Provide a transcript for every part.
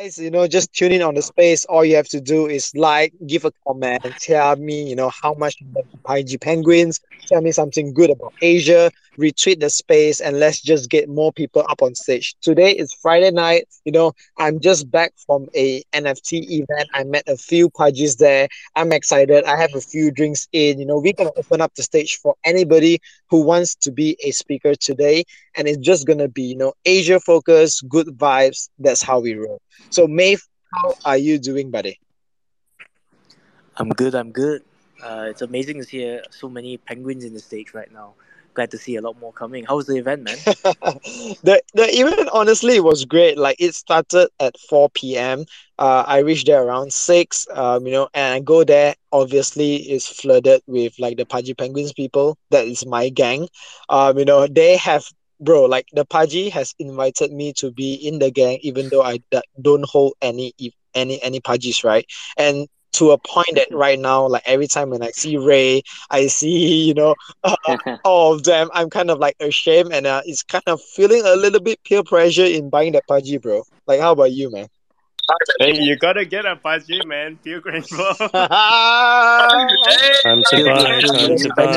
guys, you know, just tune in on the space. All you have to do is like, give a comment, tell me, you know, how much you Penguins, tell me something good about Asia, retweet the space, and let's just get more people up on stage. Today is Friday night. You know, I'm just back from a NFT event. I met a few Pudgies there. I'm excited. I have a few drinks in. You know, we're gonna open up the stage for anybody who wants to be a speaker today, and it's just gonna be, you know, Asia focus, good vibes. That's how we roll. So, Maeve, how are you doing, buddy? I'm good. I'm good. Uh, it's amazing to see uh, so many penguins in the stage right now. Glad to see a lot more coming. How was the event, man? the the event honestly was great. Like it started at four p.m. Uh, I reached there around six. Um, you know, and I go there. Obviously, is flooded with like the Pudgy Penguins people. That is my gang. Um, you know, they have bro, like the Pudgy has invited me to be in the gang, even though I don't hold any any any Pudgies, right? And to a point that right now, like every time when I see Ray, I see you know uh, all of them, I'm kind of like ashamed, and uh, it's kind of feeling a little bit peer pressure in buying that Pudgy, bro. Like, how about you, man? Hey, you gotta get a Pudgy, man. Feel grateful. time to buy, time to buy.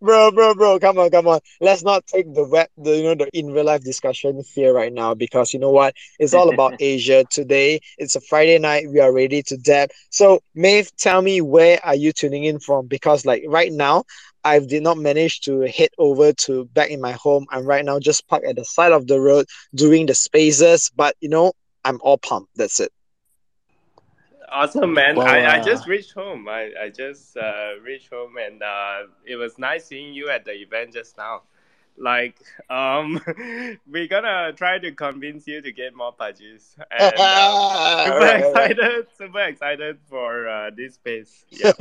bro, bro, bro, come on, come on. Let's not take the web, the you know, the in real life discussion here right now because you know what? It's all about Asia today. It's a Friday night. We are ready to dab. So, Maeve, tell me where are you tuning in from? Because like right now, I did not manage to head over to back in my home. I'm right now just parked at the side of the road doing the spaces, but you know, I'm all pumped. That's it. Awesome, man. Well, I. I just reached home. I, I just uh, reached home and uh, it was nice seeing you at the event just now like um we're gonna try to convince you to get more pudgies and um, super right, excited right. super excited for uh, this space yeah.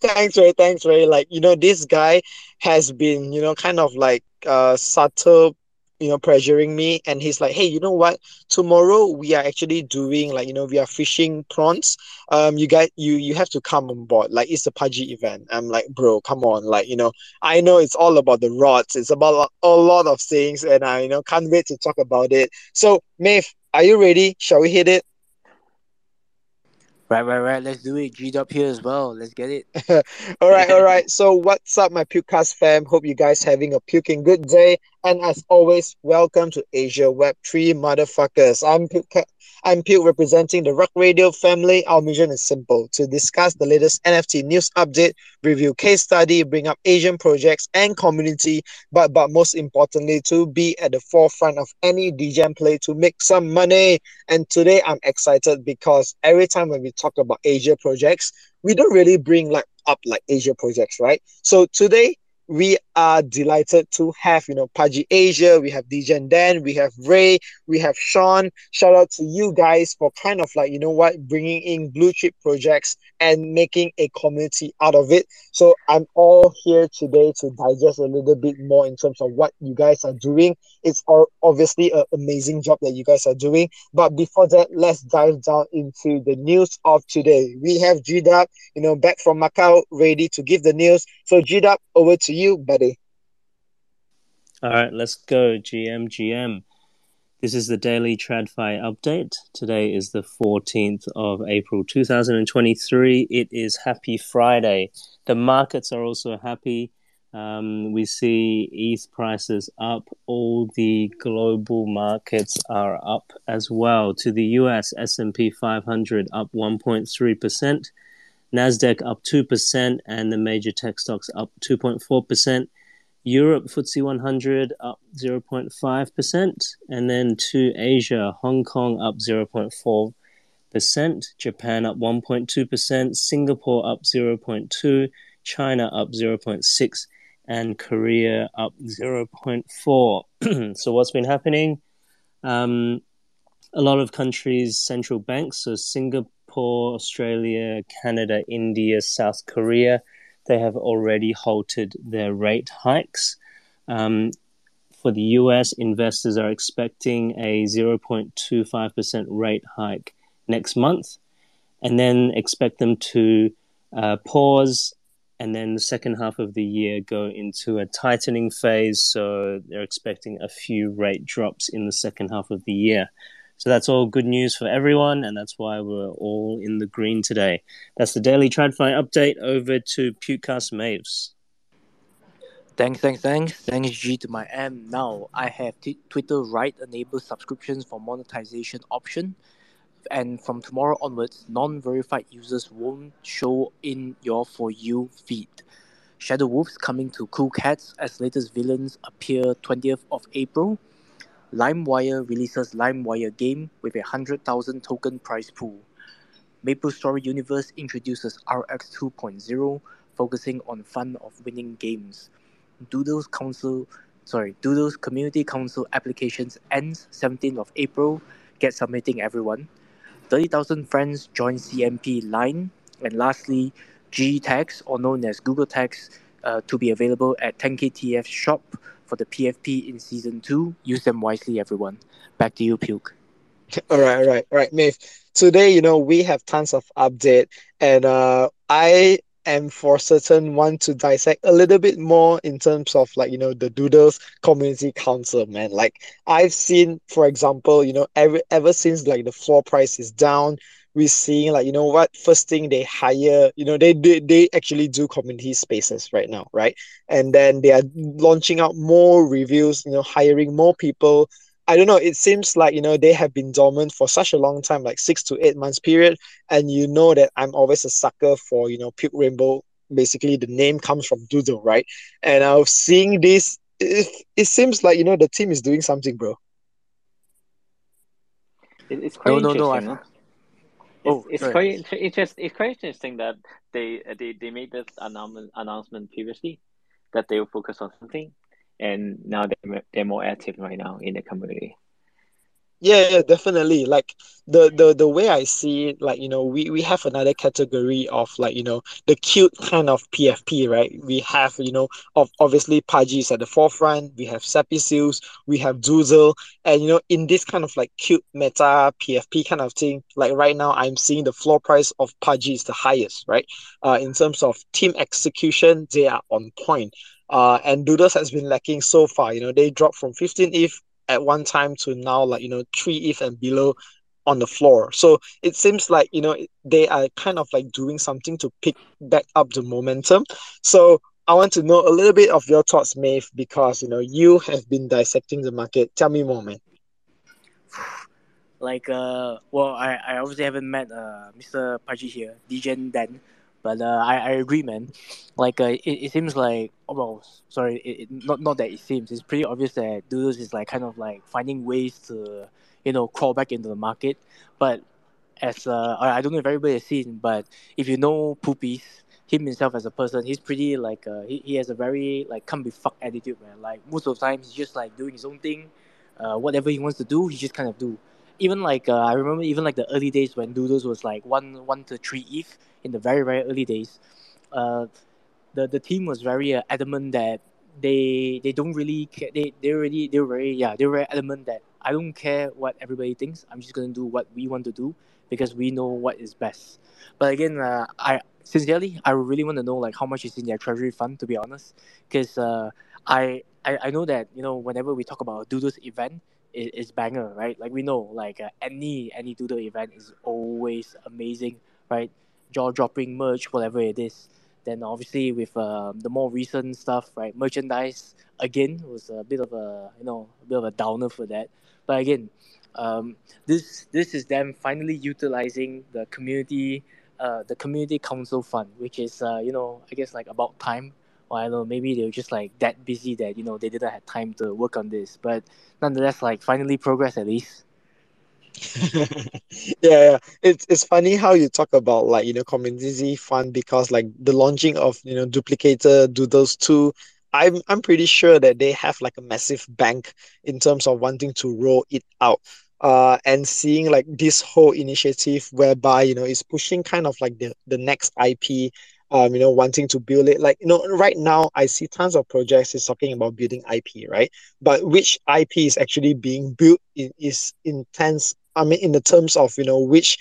thanks ray thanks ray like you know this guy has been you know kind of like uh subtle you know pressuring me. And he's like hey you know what? Tomorrow we are actually doing like you know we are fishing prawns. Um you guys you you have to come on board. Like it's a pudgy event. I'm like bro come on. Like you know i know it's all about the rods. It's about a lot of things and i you know can't wait to talk about it. So Maeve, are you ready? Shall we hit it Right, right, right. Let's do it. G'd up here as well. Let's get it. all right, all right. So, what's up, my Pukecast fam? Hope you guys having a puking good day. And as always, welcome to Asia Web 3 motherfuckers. I'm Puke, I'm Puke representing the Rug Radio family. Our mission is simple to discuss the latest NFT news update, review case study, bring up Asian projects and community, but but most importantly, to be at the forefront of any DGen play to make some money. And today I'm excited because every time when we talk about Asia projects, we don't really bring like up like Asia projects, right? So today we are delighted to have, you know, Pudgy Asia, we have DJ Dan, we have Ray, we have Sean. Shout out to you guys for kind of like, you know what, bringing in blue chip projects and making a community out of it. So I'm all here today to digest a little bit more in terms of what you guys are doing. It's all obviously an amazing job that you guys are doing. But before that, let's dive down into the news of today. We have G Dub, you know, back from Macau, ready to give the news. So G Dub, over to you, buddy. All right, let's go. GM, GM. This is the daily TradFi update. Today is the 14th of April 2023. It is Happy Friday. The markets are also happy. Um, we see ETH prices up. All the global markets are up as well. To the US, S&P 500 up 1.3%, Nasdaq up 2%, and the major tech stocks up 2.4%. Europe FTSE 100 up 0.5%, and then to Asia, Hong Kong up 0.4%, Japan up 1.2%, Singapore up 0.2, China up 0.6, and Korea up 0.4. so what's been happening? Um, a lot of countries' central banks, so Singapore, Australia, Canada, India, South Korea, they have already halted their rate hikes. Um, for the US, investors are expecting a 0.25% rate hike next month and then expect them to uh, pause and then the second half of the year go into a tightening phase. So they're expecting a few rate drops in the second half of the year. So that's all good news for everyone, and that's why we're all in the green today. That's the daily TradFi update. Over to Pukecast Maves. Thanks, thanks, thanks. Thanks G to my M. Now I have t- Twitter Write enable subscriptions for monetization option and from tomorrow onwards, non-verified users won't show in your For You feed. Shadow Wolves coming to Cool Cats as latest villains appear 20th of April. LimeWire releases LimeWire game with a 100,000 token prize pool. MapleStory Universe introduces RX 2.0, focusing on fun of winning games. Doodles Council, sorry, Doodles Community Council applications ends 17th of April. Get submitting everyone. 30,000 friends join CNP line. And lastly, G tags, or known as Google tags, uh, to be available at 10KTF shop for the PFP in season two. Use them wisely, everyone. Back to you, Puke. all right, all right, all right, Maeve. Today, you know, we have tons of update, and uh, I am for certain want to dissect a little bit more in terms of like you know the doodles community council man like i've seen for example you know ever ever since like the floor price is down we're seeing like you know what first thing they hire you know they, they they actually do community spaces right now right and then they are launching out more reviews you know hiring more people I don't know. It seems like you know they have been dormant for such a long time, like six to eight months period. And you know that I'm always a sucker for you know Puke Rainbow. Basically, the name comes from Doodle, right? And I was seeing this. It, it seems like you know the team is doing something, bro. It, it's quite no, interesting. No, no, oh, it's, it's quite it's just it's quite interesting that they they, they made this announcement announcement previously that they will focus on something and now they're, they're more active right now in the community yeah, yeah, definitely. Like the the the way I see it, like you know, we we have another category of like you know the cute kind of PFP, right? We have you know of obviously Pudgy at the forefront. We have Sepisules, we have Doozle, and you know in this kind of like cute meta PFP kind of thing, like right now I'm seeing the floor price of Pudgy is the highest, right? Uh, in terms of team execution, they are on point. Uh, and Doodles has been lacking so far. You know, they dropped from 15 ETH at one time to now like you know 3 ETH and below on the floor. So it seems like you know they are kind of like doing something to pick back up the momentum. So I want to know a little bit of your thoughts, Maeve, because you know you have been dissecting the market. Tell me more, man. Like uh, well, I, I obviously haven't met uh Mr. Pudgy here, DJ Dan, but uh, I, I agree, man. Like uh, it, it seems like oh, well, sorry, it, it, not not that it seems. It's pretty obvious that Doodles is like kind of like finding ways to you know crawl back into the market. But as uh, I don't know if everybody has seen, but if you know Poopies, him himself as a person, he's pretty like uh, he, he has a very like come be fuck attitude, man. Like most of the time, he's just like doing his own thing. Uh, whatever he wants to do, he just kind of do even like uh, I remember even like the early days when Doodles was like one one to three ETH in the very very early days. Uh, the the team was very uh, adamant that they they don't really care. They they already they were very yeah they were very adamant that I don't care what everybody thinks. I'm just gonna do what we want to do because we know what is best. But again, uh, I sincerely I really want to know like how much is in their treasury fund to be honest, because uh, I, I I know that you know whenever we talk about Doodles event, is, is banger, right? Like we know, like uh, any any doodle event is always amazing, right? Jaw dropping merch, whatever it is. Then obviously with um, the more recent stuff, right? Merchandise again was a bit of a you know a bit of a downer for that. But again, um, this this is them finally utilizing the community, uh, the community council fund, which is uh, you know I guess like about time I don't know, maybe they were just like that busy that you know they didn't have time to work on this. But nonetheless, like finally progress at least. yeah, yeah, it's it's funny how you talk about like you know community fund because like the launching of you know Dooplicator doodles two I'm I'm pretty sure that they have like a massive bank in terms of wanting to roll it out. Uh, and seeing like this whole initiative whereby you know it's pushing kind of like the, the next IP um, you know, wanting to build it. Like, you know, right now I see tons of projects is talking about building IP, right? But which IP is actually being built in, is intense. I mean, in the terms of, you know, which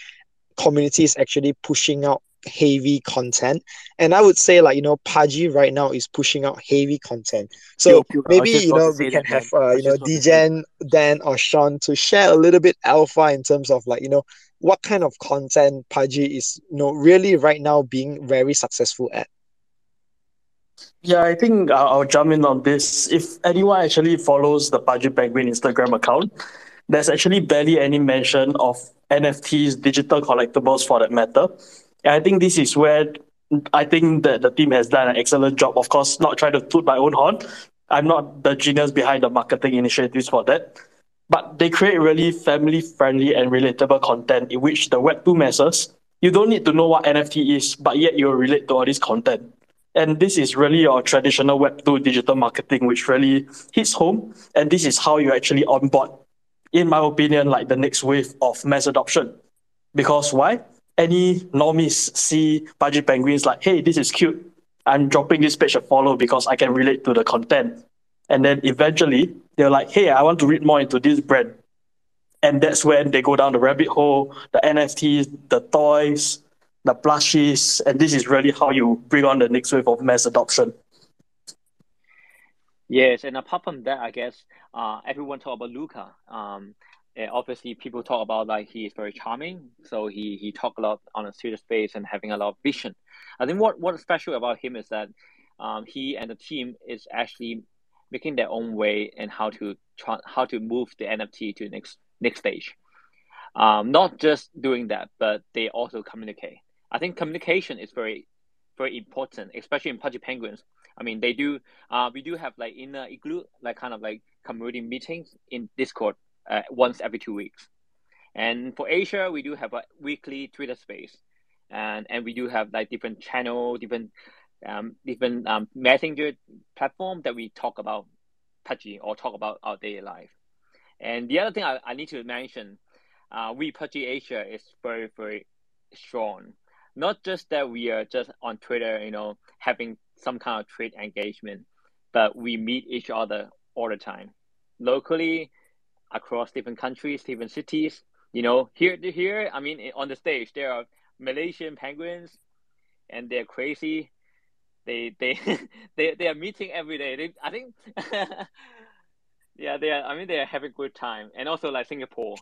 community is actually pushing out heavy content. And I would say like you know Pudgy right now is pushing out heavy content. So maybe you know we can have uh, you know Degen, Dan or Sean to share a little bit alpha in terms of like you know what kind of content Pudgy is you know really right now being very successful at. Yeah, I think I'll jump in on this. If anyone actually follows the Pudgy Penguin Instagram account, there's actually barely any mention of NFTs, digital collectibles for that matter. And I think this is where I think that the team has done an excellent job. Of course, not trying to toot my own horn. I'm not the genius behind the marketing initiatives for that. But they create really family friendly and relatable content in which the Web2 masses, you don't need to know what NFT is, but yet you'll relate to all this content. And this is really your traditional Web2 digital marketing, which really hits home. And this is how you actually onboard, in my opinion, like the next wave of mass adoption. Because why? Any normies see Pudgy Penguins like, hey, this is cute. I'm dropping this page a follow because I can relate to the content. And then eventually they're like, hey, I want to read more into this brand. And that's when they go down the rabbit hole, the NFTs, the toys, the plushies, and this is really how you bring on the next wave of mass adoption. Yes, and apart from that, I guess uh, everyone talk about Luca. Um, obviously, people talk about like he is very charming, so he he talk a lot on a Twitter space and having a lot of vision. I think what what's special about him is that um, he and the team is actually making their own way and how to try, how to move the NFT to next next stage. Um, not just doing that, but they also communicate. I think communication is very, very important, especially in Pudgy Penguins. I mean, they do. Uh, we do have like in igloo, like kind of like community meetings in Discord uh, once every two weeks. And for Asia, we do have a weekly Twitter space, and and we do have like different channel, different um, different um, messenger platform that we talk about Pudgy or talk about our daily life. And the other thing I, I need to mention, uh, we Pudgy Asia is very very strong not just that we are just on Twitter, you know, having some kind of trade engagement, but we meet each other all the time, locally, across different countries, different cities. You know, here, here, I mean, on the stage, there are Malaysian penguins, and they're crazy. They, they, they, they are meeting every day. They, I think, yeah, they are. I mean, they are having a good time, and also like Singapore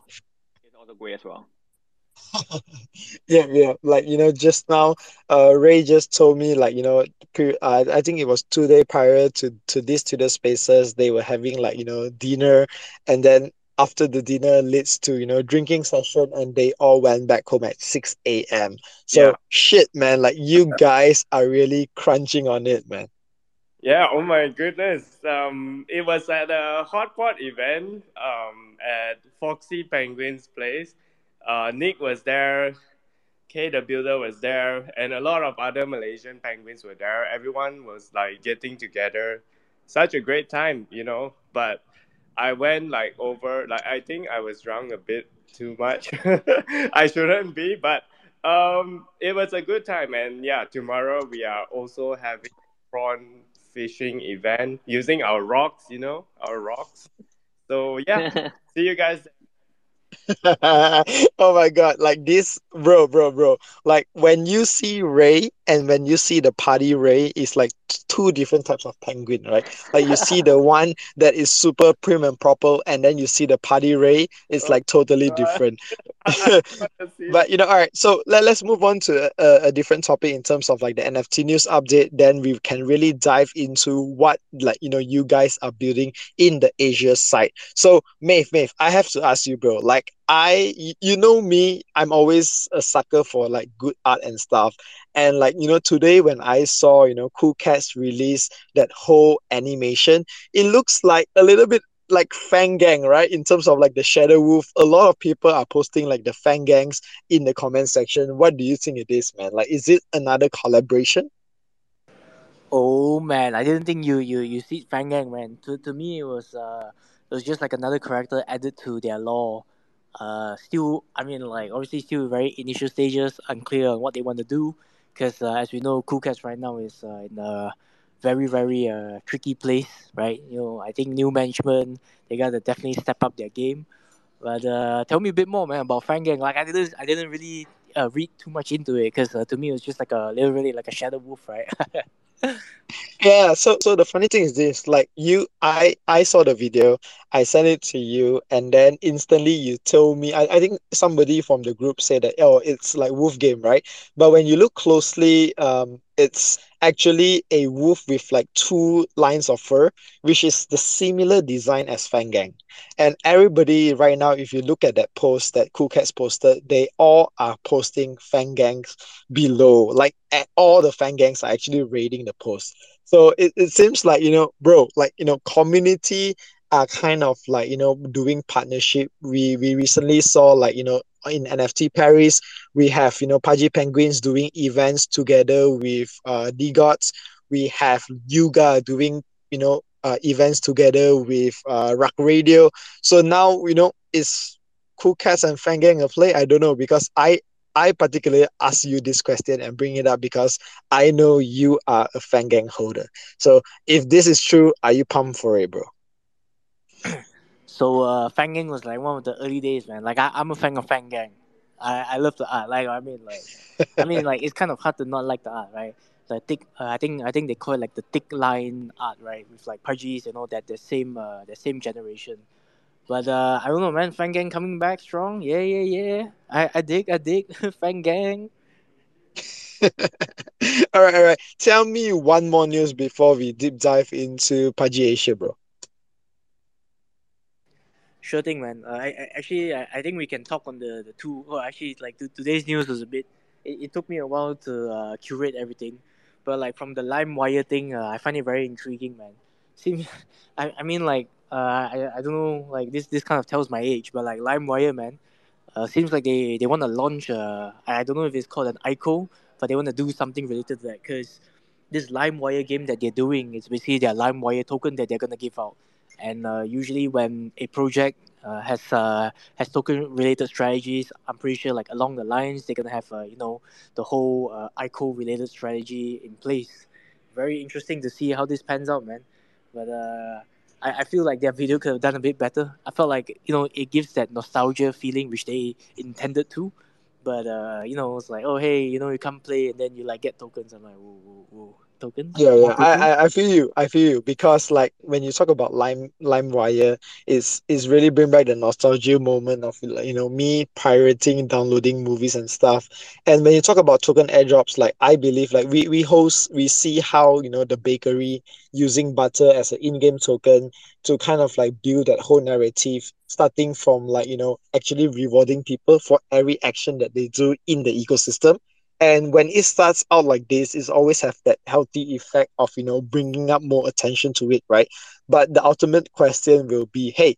is also great as well. yeah, yeah. Like you know, just now, uh, Ray just told me like you know, uh, I think it was two day prior to to these Twitter Spaces, they were having like you know dinner, and then after the dinner leads to you know drinking session, and they all went back home at six a.m. So yeah. shit, man, like you guys are really crunching on it, man. Yeah, oh my goodness. Um, it was at a hotpot event um, at Foxy Penguin's place uh, Nick was there, K the Builder was there, and a lot of other Malaysian penguins were there. Everyone was like getting together. Such a great time, you know. But I went like over, like I think I was drunk a bit too much. I shouldn't be, but um, it was a good time. And yeah, tomorrow we are also having prawn fishing event using our rocks, you know, our rocks. So yeah, see you guys oh my god, like this, bro, bro, bro. Like when you see Ray and when you see the party Ray, it's like two different types of penguin, right? Like you see the one that is super prim and proper, and then you see the party Ray, it's like totally different. but you know, all right. So let, let's move on to a, a different topic in terms of like the NFT news update. Then we can really dive into what like you know you guys are building in the Asia side. So Maeve, Maeve, I have to ask you, bro. Like I, you know me, I'm always a sucker for like good art and stuff. And like you know, today when I saw you know Cool Cats release that whole animation, it looks like a little bit like Fang Gang, right? In terms of like the Shadow Wolf, a lot of people are posting like the Fang Gangs in the comment section. What do you think it is, man? Like, is it another collaboration? Oh man, I didn't think you you you see Fang Gang, man. To to me, it was uh, it was just like another character added to their lore. Uh, still, I mean, like obviously, still very initial stages, unclear on what they want to do. Because uh, as we know, Cool Cats right now is uh, in a very very uh, tricky place, right? You know, I think new management they gotta definitely step up their game. But uh, tell me a bit more, man, about Fang Gang. Like I didn't, I didn't really uh, read too much into it because uh, to me it was just like a literally like a shadow wolf, right? yeah so so the funny thing is this like you i i saw the video i sent it to you and then instantly you told me i, I think somebody from the group said that oh it's like wolf game right but when you look closely um it's actually a wolf with like two lines of fur, which is the similar design as Fang Gang. And everybody right now, if you look at that post that Cool Cats posted, they all are posting Fang Gangs below. Like all the Fang Gangs are actually raiding the post. So it, it seems like, you know, bro, like, you know, community are kind of like, you know, doing partnership. We we recently saw like, you know, in NFT Paris, we have you know Pudgy Penguins doing events together with uh, DeGods. We have Yuga doing you know uh, events together with uh, Rug Radio. So now you know it's Cool Cats and Fangang a play? I don't know because I I particularly ask you this question and bring it up because I know you are a Fangang holder. So if this is true, are you pumped for it, bro? So uh, Fang Gang was like one of the early days, man. Like I, I'm a fan of Fang Gang. I, I love the art. Like I mean, like I mean, like it's kind of hard to not like the art, right? The thick, uh, I think I think they call it like the thick line art, right? With like Pudgies and all that, the same, uh, the same generation. But uh, I don't know, man. Fang Gang coming back strong. Yeah, yeah, yeah. I, I dig, I dig. Fang Gang. all right, all right. Tell me one more news before we deep dive into Pudgy Asia, bro. Sure thing, man. Uh, I, I actually I, I think we can talk on the the two. Oh, actually, like t- today's news was a bit. It, it took me a while to uh, curate everything, but like from the LimeWire thing, uh, I find it very intriguing, man. Seems, I, I mean like uh, I, I don't know like this this kind of tells my age, but like LimeWire, man, uh, seems like they they want to launch. Uh, I don't know if it's called an ICO, but they want to do something related to that because this LimeWire game that they're doing is basically their LimeWire token that they're gonna give out and uh, usually when a project uh, has uh, has token related strategies, I'm pretty sure like along the lines they're gonna have uh, you know the whole uh, ICO related strategy in place. Very interesting to see how this pans out, man. But uh, I, I feel like their video could have done a bit better. I felt like you know it gives that nostalgia feeling which they intended to. But uh, you know, it's like, oh hey, you know, you come play and then you like get tokens. I'm like, whoa, whoa, whoa tokens. Yeah, yeah. I, I, I feel you. I feel you because like when you talk about Lime LimeWire, is is really bring back the nostalgia moment of you know me pirating, downloading movies and stuff. And when you talk about token airdrops, like I believe like we we host we see how you know the bakery using butter as an in-game token to kind of like build that whole narrative starting from like you know actually rewarding people for every action that they do in the ecosystem and when it starts out like this it's always have that healthy effect of you know bringing up more attention to it right? But the ultimate question will be hey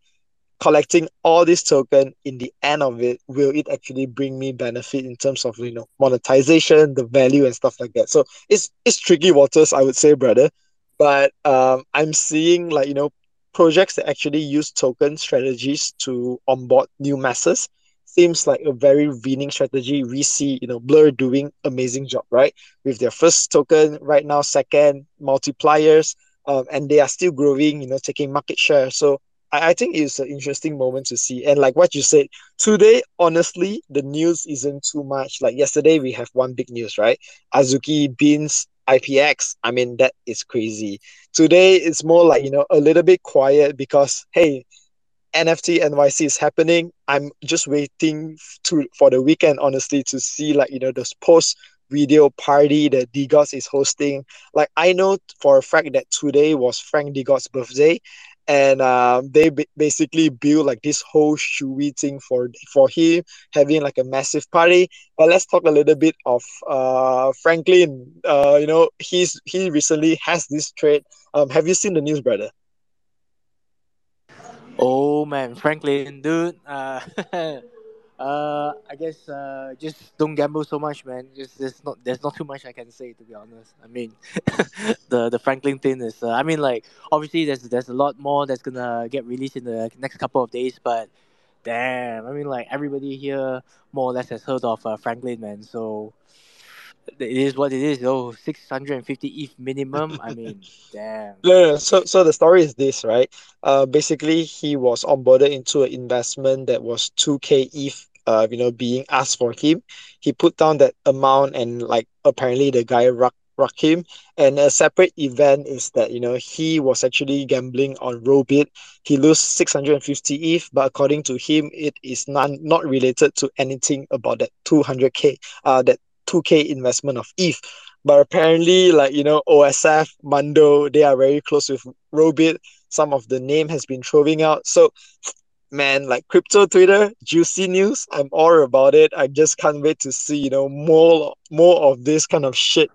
collecting all this token in the end of it will it actually bring me benefit in terms of you know monetization the value and stuff like that? So it's it's tricky waters i would say brother. But um i'm seeing like you know projects that actually use token strategies to onboard new masses seems like a very winning strategy. We see, you know, Blur doing amazing job, right? With their first token right now, second multipliers, um, and they are still growing, you know, taking market share. So I, I think it's an interesting moment to see. And like what you said, today, honestly, the news isn't too much. Like yesterday, we have one big news, right? Azuki Beanz IPX. I mean, that is crazy. Today, it's more like, you know, a little bit quiet because, hey, NFT NYC is happening. I'm just waiting to for the weekend, honestly, to see like you know this post video party that DeGods is hosting. Like I know for a fact that today was Frank DeGods' birthday, and um, they b- basically built like this whole shoey thing for for him having like a massive party. But let's talk a little bit of uh, Franklin. Uh, you know, he's he recently has this trade. Um, have you seen the news, brother? Oh man, Franklin, dude. Uh, uh, I guess uh, just don't gamble so much, man. Just there's not there's not too much I can say to be honest. I mean, the the Franklin thing is. Uh, I mean, like obviously there's there's a lot more that's gonna get released in the next couple of days, but damn, I mean, like everybody here more or less has heard of uh, Franklin, man. So it is what it is. Oh, 650 ETH minimum. I mean, damn. Yeah, so so the story is this, right? Uh, basically, he was onboarded into an investment that was 2k ETH uh, you know, being asked for him. He put down that amount and like apparently the guy rock him. And a separate event is that, you know, he was actually gambling on Rollbit. He lost 650 ETH, but according to him, it is not, not related to anything about that 200K, uh, that 2K investment of ETH. But apparently, like, you know, OSF, Mando, they are very close with Rollbit. Some of the name has been throwing out. So man, like crypto Twitter, juicy news. I'm all about it. I just can't wait to see, you know, more more of this kind of shit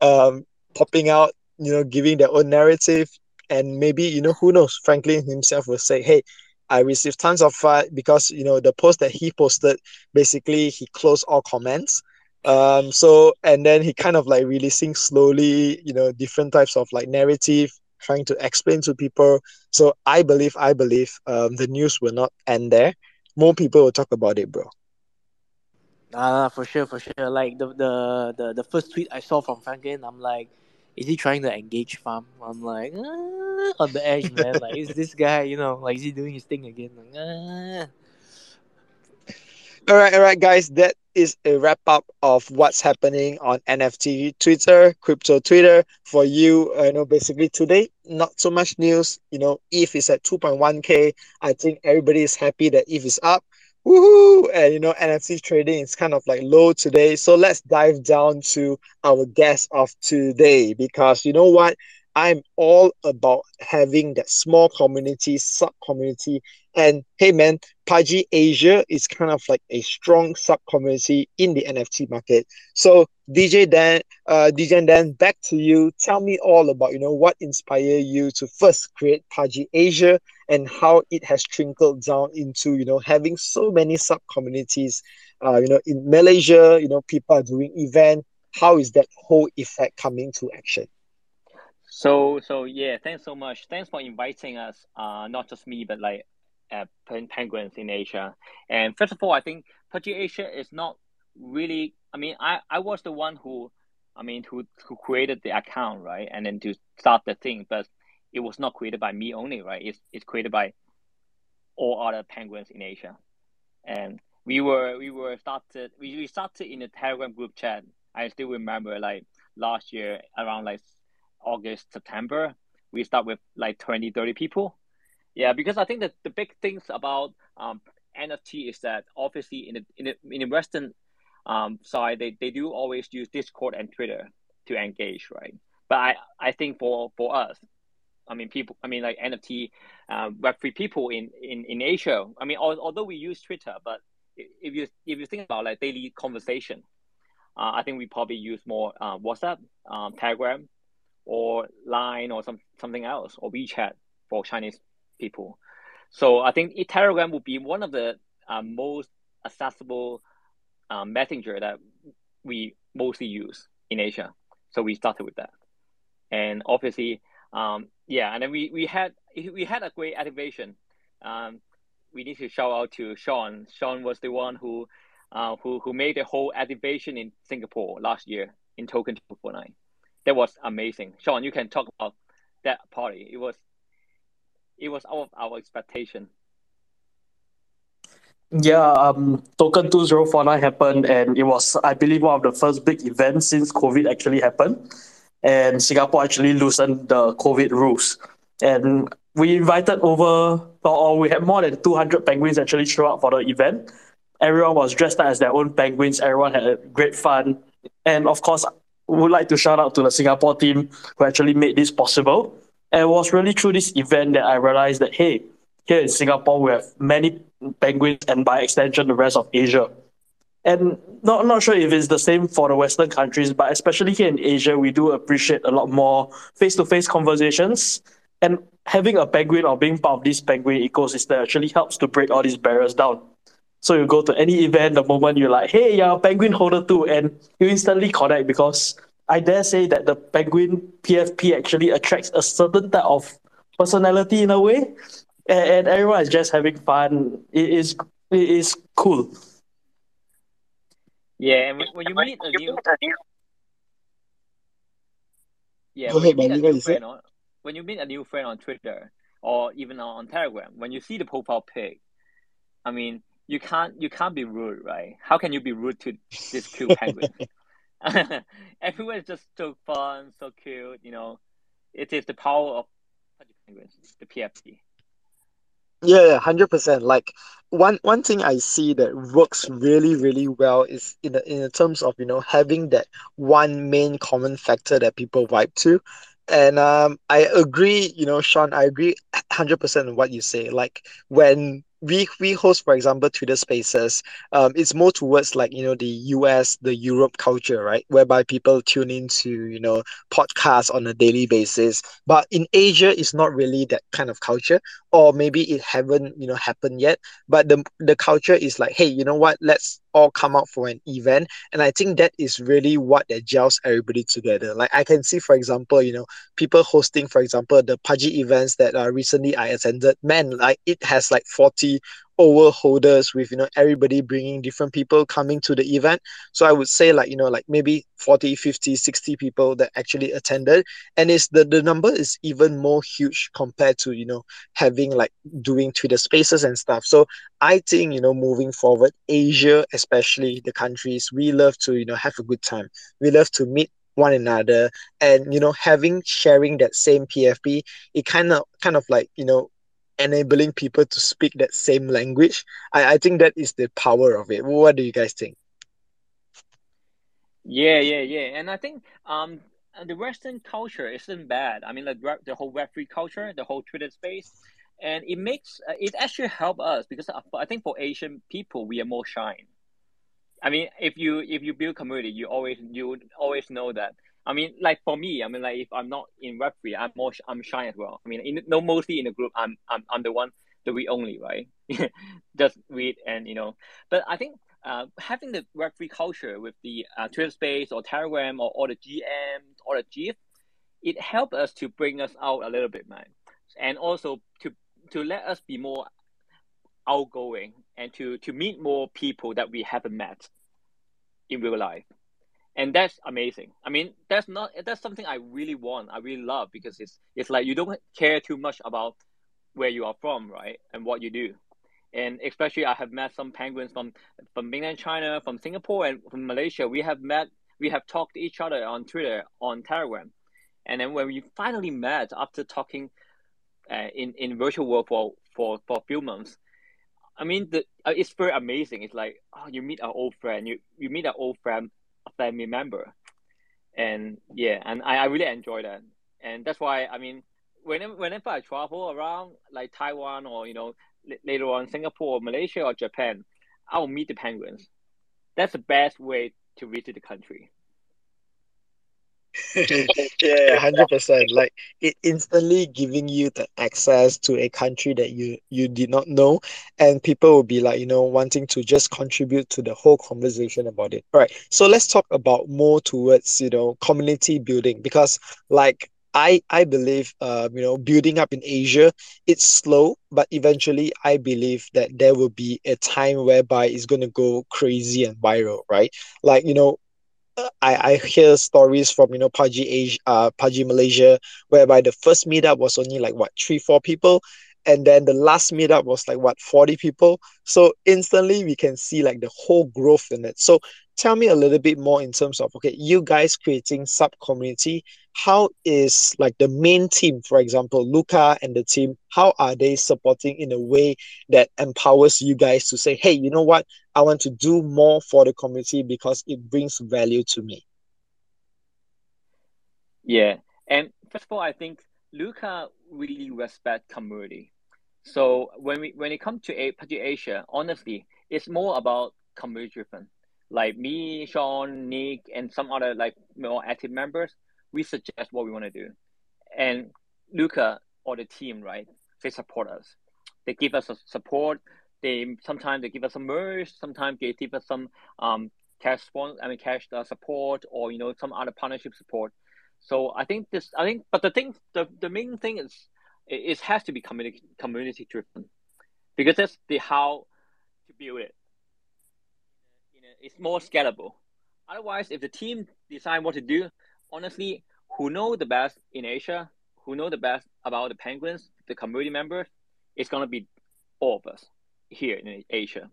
um popping out, you know, giving their own narrative. And maybe, you know, who knows, Franklin himself will say, Hey, I received tons of fight because you know the post that he posted basically he closed all comments. Um so and then he kind of like releasing slowly, you know, different types of like narrative trying to explain to people. So I believe, I believe um, the news will not end there. More people will talk about it, bro. Ah, uh, for sure, for sure. Like the, the the the first tweet I saw from Franklin, I'm like, is he trying to engage farm? I'm like, ah, on the edge, man. like, is this guy, you know, like, is he doing his thing again? Like, ah. All right, all right, guys. That is a wrap up of what's happening on NFT Twitter, crypto Twitter for you. Uh, you know, basically today, not so much news. You know, ETH is at 2.1k. I think everybody is happy that ETH is up. Woohoo! And you know, NFT trading is kind of like low today. So let's dive down to our guest of today because you know what? I'm all about having that small community, sub community. And hey, man, Pudgy Asia is kind of like a strong sub community in the NFT market. So, DJ Dan, uh, DJ Dan, back to you. Tell me all about you know what inspired you to first create Pudgy Asia and how it has trickled down into you know having so many sub communities. Uh, you know, in Malaysia, you know, people are doing event. How is that whole effect coming to action? So so yeah, thanks so much. Thanks for inviting us. Uh, not just me, but like uh, penguins in Asia. And first of all, I think Pudgy Asia is not really. I mean, I I was the one who, I mean, who who created the account, right? And then to start the thing, but it was not created by me only, right? It's it's created by all other penguins in Asia, and we were we were started we, we started in a Telegram group chat. I still remember like last year around like August, September, we start with like 20, 30 people. Yeah, because I think that the big things about um, NFT is that obviously in the in the, in Western um, side, they, they do always use Discord and Twitter to engage, right? But I, I think for, for us, I mean, people, I mean, like NFT, um, Web3 people in, in, in Asia, I mean, although we use Twitter, but if you, if you think about like daily conversation, uh, I think we probably use more uh, WhatsApp, um, Telegram, or Line or some something else or WeChat for Chinese people. So I think Telegram will be one of the uh, most accessible um, messenger that we mostly use in Asia. So we started with that, and obviously, um, yeah, and then we, we had we had a great activation. Um, we need to shout out to Sean. Sean was the one who uh, who who made the whole activation in Singapore last year in Token 2049 that was amazing. Sean, you can talk about that party. It was it was out of our expectation. Yeah, um, Token 2049 happened, and it was, I believe, one of the first big events since COVID actually happened. And Singapore actually loosened the COVID rules. And we invited over, or we had more than 200 penguins actually show up for the event. Everyone was dressed up as their own penguins. Everyone had great fun. And of course, would like to shout out to the Singapore team who actually made this possible. And it was really through this event that I realized that, hey, here in Singapore, we have many penguins and by extension, the rest of Asia. And not, not sure if it's the same for the Western countries, but especially here in Asia, we do appreciate a lot more face to face conversations. And having a penguin or being part of this penguin ecosystem actually helps to break all these barriers down. So you go to any event, the moment you're like, hey, you're a penguin holder too, and you instantly connect because I dare say that the penguin PFP actually attracts a certain type of personality in a way, and, and everyone is just having fun. It is it is cool. Yeah, and when you meet a new yeah, when you meet a new friend on, when you meet a new friend on Twitter or even on Telegram, when you see the profile pic, I mean, you can't you can't be rude, right? How can you be rude to this cute penguin? Everyone is just so fun, so cute. You know, it is the power of the PFP. Yeah, hundred percent. Like one one thing I see that works really really well is in the, in the terms of you know having that one main common factor that people vibe to, and um I agree. You know, Sean, I agree hundred percent on what you say. Like when we we host, for example, Twitter Spaces. Um, it's more towards like you know the US, the Europe culture, right? Whereby people tune into you know podcasts on a daily basis. But in Asia, it's not really that kind of culture, or maybe it haven't you know happened yet. But the the culture is like, hey, you know what? Let's all come out for an event, and I think that is really what that gels everybody together. Like I can see, for example, you know, people hosting, for example, the Pudgy events that uh, recently I attended. Man, like it has like forty over holders with you know everybody bringing different people coming to the event. So i would say like you know like maybe 40 50 60 people that actually attended. And it's the, the number is even more huge compared to you know having like doing twitter spaces and stuff. So i think you know moving forward asia especially the countries we love to you know have a good time. We love to meet one another. And you know having sharing that same pfp it kind of kind of like you know enabling people to speak that same language. I, I think that is the power of it. What do you guys think? Yeah, yeah, yeah. And I think um the Western culture isn't bad. I mean, like the whole Web three culture, the whole Twitter space, and it makes it actually help us because I think for Asian people we are more shy. I mean, if you if you build community, you always you always know that I mean, like for me, I mean, like if I'm not in Web three, I'm more I'm shy as well. I mean, in, no, mostly in the group, I'm I'm I'm the one the read only, right? Just read and you know. But I think uh, having the Web three culture with the uh, Twitter Space or Telegram or all the GMs or the GIF, it helped us to bring us out a little bit, man, and also to to let us be more outgoing and to to meet more people that we haven't met in real life and that's amazing. I mean, that's not that's something I really want. I really love because it's it's like you don't care too much about where you are from, right, and what you do. And especially, I have met some penguins from from mainland China, from Singapore, and from Malaysia. We have met, we have talked to each other on Twitter, on Telegram, and then when we finally met after talking uh, in in virtual world for for for a few months, I mean, the uh, it's very amazing. It's like oh, you meet an old friend, you you meet an old friend family member. And yeah, and I, I really enjoy that. And that's why, I mean, whenever, whenever I travel around like Taiwan or, you know, l- later on Singapore, or Malaysia or Japan, I will meet the penguins. That's the best way to visit the country. yeah, hundred percent. Like it instantly giving you the access to a country that you you did not know, and people will be like you know wanting to just contribute to the whole conversation about it. All right, so let's talk about more towards you know community building. Because like I I believe uh, you know building up in Asia it's slow. But eventually I believe that there will be a time whereby it's going to go crazy and viral right? Like you know I, I hear stories from you know Pudgy Asia, uh, Pudgy Malaysia, whereby the first meetup was only like what three four people, and then the last meetup was like what 40 people. So instantly we can see like the whole growth in it. So tell me a little bit more in terms of okay you guys creating sub community how is like the main team for example luca and the team how are they supporting in a way that empowers you guys to say hey you know what i want to do more for the community because it brings value to me yeah and first of all i think luca really respect community so when we when it comes to a Asia, honestly, it's more about community driven. Like me, Sean, Nick, and some other like more active members, we suggest what we want to do, and Luca or the team, right? They support us. They give us support. They sometimes they give us some merch. Sometimes they give us some um cash sponsor, I mean cash uh, support, or you know some other partnership support. So I think this, I think, but the thing, the the main thing is it, it has to be community community driven because that's the how to build it. You know, it's more scalable. Otherwise, if the team decide what to do, honestly, who know the best in Asia, who know the best about the penguins, the community members, it's gonna be all of us here in Asia.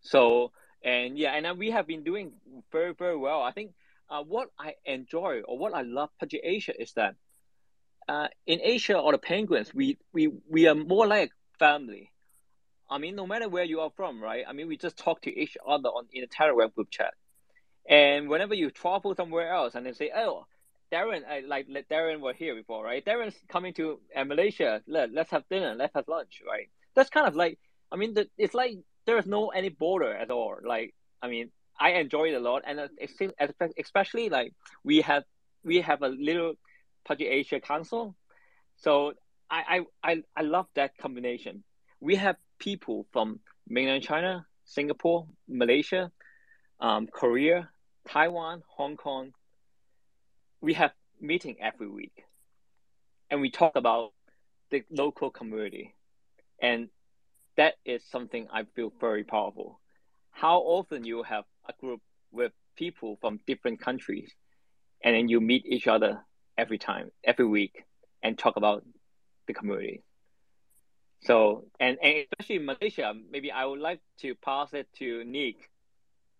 So and yeah, and we have been doing very very well. I think uh, what I enjoy or what I love Pudgy Asia is that uh, in Asia or the Penguins, we we we are more like family. I mean, no matter where you are from, right? I mean, we just talk to each other on in a Telegram group chat. And whenever you travel somewhere else, and they say, "Oh, Darren, I, like Darren were here before, right? Darren's coming to uh, Malaysia. Let, let's have dinner. Let's have lunch, right? That's kind of like, I mean, the, it's like there is no any border at all. Like, I mean, I enjoy it a lot, and it seems, especially like we have we have a little Pudgy Asia Council, so I, I I I love that combination. We have people from mainland China, Singapore, Malaysia, um, Korea, Taiwan, Hong Kong. We have meeting every week, and we talk about the local community, and that is something I feel very powerful. How often you have a group with people from different countries, and then you meet each other every time, every week, and talk about the community. So, and, and especially in Malaysia, maybe I would like to pass it to Nick,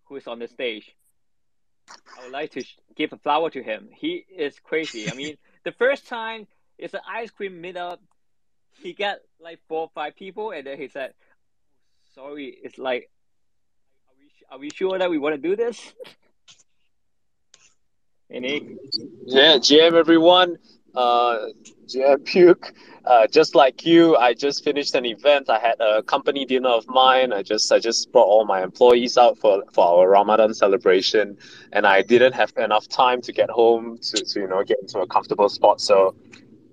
who is on the stage. I would like to give a flower to him. He is crazy. I mean, the first time it's an ice cream meetup. He got like four or five people, and then he said, "Sorry, it's like, are we are we sure that we want to do this?" Nick. Yeah, GM everyone. Uh, GM Puke. Uh, just like you, I just finished an event. I had a company dinner of mine. I just I just brought all my employees out for, for our Ramadan celebration, and I didn't have enough time to get home to, to you know get into a comfortable spot. So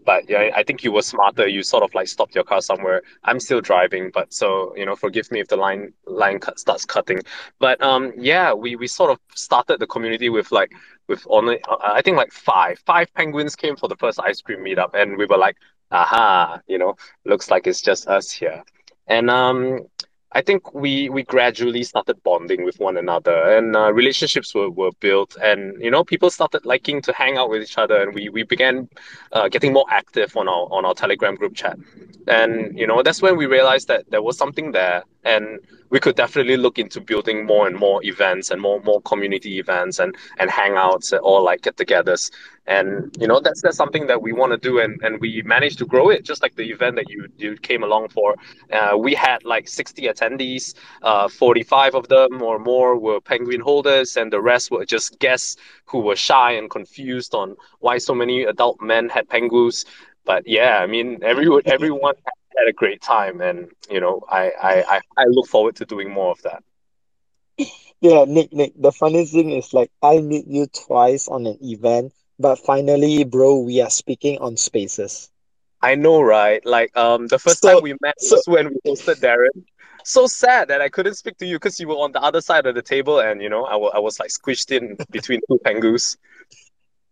but yeah, I think you were smarter. You sort of like stopped your car somewhere. I'm still driving, but so you know, forgive me if the line line cut, starts cutting. But um, yeah, we we sort of started the community with like with only I think like five five penguins came for the first ice cream meetup, and we were like, aha, you know, looks like it's just us here. And um, I think we we gradually started bonding with one another, and uh, relationships were, were built, and you know people started liking to hang out with each other, and we we began uh, getting more active on our on our Telegram group chat, and you know that's when we realized that there was something there, and we could definitely look into building more and more events and more more community events and and hangouts or like get-togethers. And you know that's that's something that we want to do and and we managed to grow it just like the event that you you came along for. Uh, we had like 60 attendees. Uh, 45 of them or more were penguin holders and the rest were just guests who were shy and confused on why so many adult men had penguins. But yeah i mean everyone everyone had a great time and you know I, I i look forward to doing more of that yeah nick nick the funny thing is like i meet you twice on an event but finally, bro, we are speaking on spaces. I know, right? Like, um, the first so, time we met so, was when we hosted Darren. So sad that I couldn't speak to you because you were on the other side of the table, and you know, I, w- I was like squished in between two pengus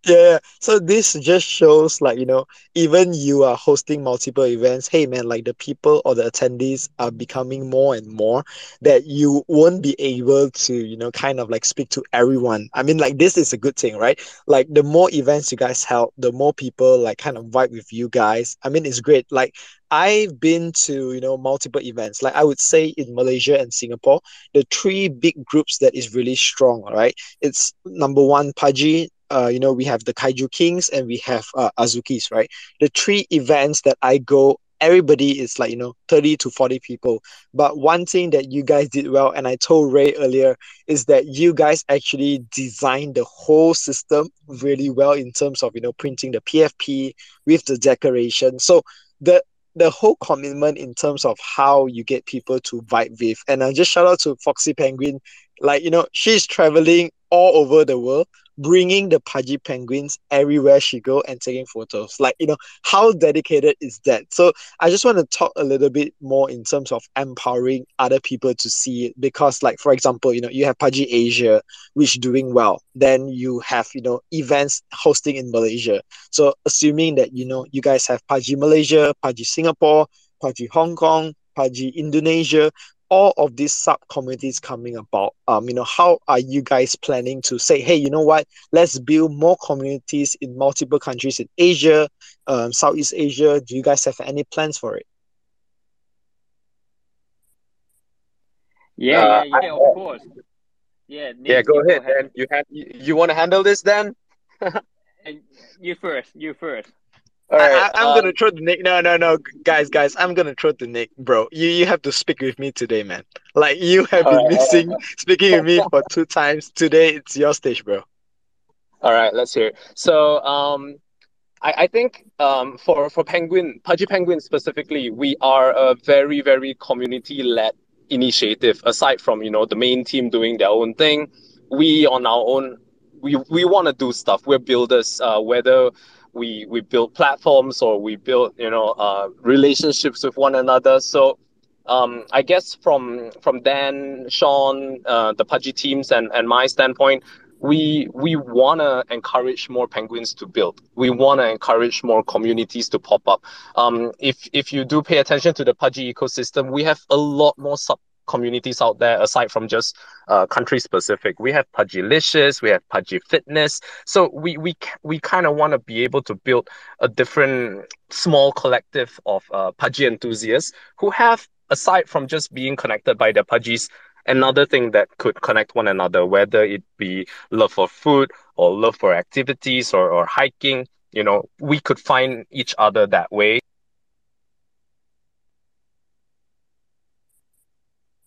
yeah so this just shows like you know even you are hosting multiple events hey man like the people or the attendees are becoming more and more that you won't be able to you know kind of like speak to everyone. I mean like this is a good thing right? Like the more events you guys help the more people like kind of vibe with you guys. I mean it's great. Like I've been to you know multiple events. Like I would say in Malaysia and Singapore, the three big groups that is really strong. Right, it's number one Pudgy, uh, you know, we have the Kaiju Kings and we have uh, Azuki's, right? The three events that I go, everybody is like, you know, 30 to 40 people. But one thing that you guys did well, and I told Ray earlier, is that you guys actually designed the whole system really well in terms of, you know, printing the PFP with the decoration. So the the whole commitment in terms of how you get people to vibe with. And I just shout out to Foxy Penguin. Like, you know, she's traveling all over the world bringing the pudgy penguins everywhere she go and taking photos. Like you know how dedicated is that? So i just want to talk a little bit more in terms of empowering other people to see it. Because like for example you know you have pudgy asia which doing well. Then you have you know events hosting in malaysia. So assuming that you know you guys have pudgy malaysia pudgy singapore pudgy hong kong pudgy indonesia all of these sub communities coming about um you know how are you guys planning to say hey you know what let's build more communities in multiple countries in asia um, southeast asia do you guys have any plans for it Yeah, uh, yeah, yeah, of course. Yeah. yeah, go ahead, go Dan. You have you, you want to handle this, Dan? you first. You first. All right, I, am um, gonna throw the Nick. No, no, no, guys, guys, I'm gonna throw the Nick, bro. You you have to speak with me today, man. Like you have been right, missing right. speaking with me for two times. Today it's your stage, bro. All right, let's hear. It. So, um, I, I think um, for for Penguin, Pudgy Penguin specifically, we are a very very community led initiative. Aside from you know the main team doing their own thing, we on our own we we want to do stuff. We're builders. Uh, whether we we build platforms or we build you know uh, relationships with one another. So um, I guess from from Dan, Sean, uh, the Pudgy teams, and and my standpoint, we we want to encourage more penguins to build. We want to encourage more communities to pop up. Um, if if you do pay attention to the Pudgy ecosystem, we have a lot more sub communities out there aside from just uh, country specific. We have Pudgylicious, we have Pudgy Fitness. So we we we kind of want to be able to build a different small collective of uh, Pudgy enthusiasts who have aside from just being connected by their Pudgies another thing that could connect one another, whether it be love for food or love for activities or, or hiking, you know, we could find each other that way.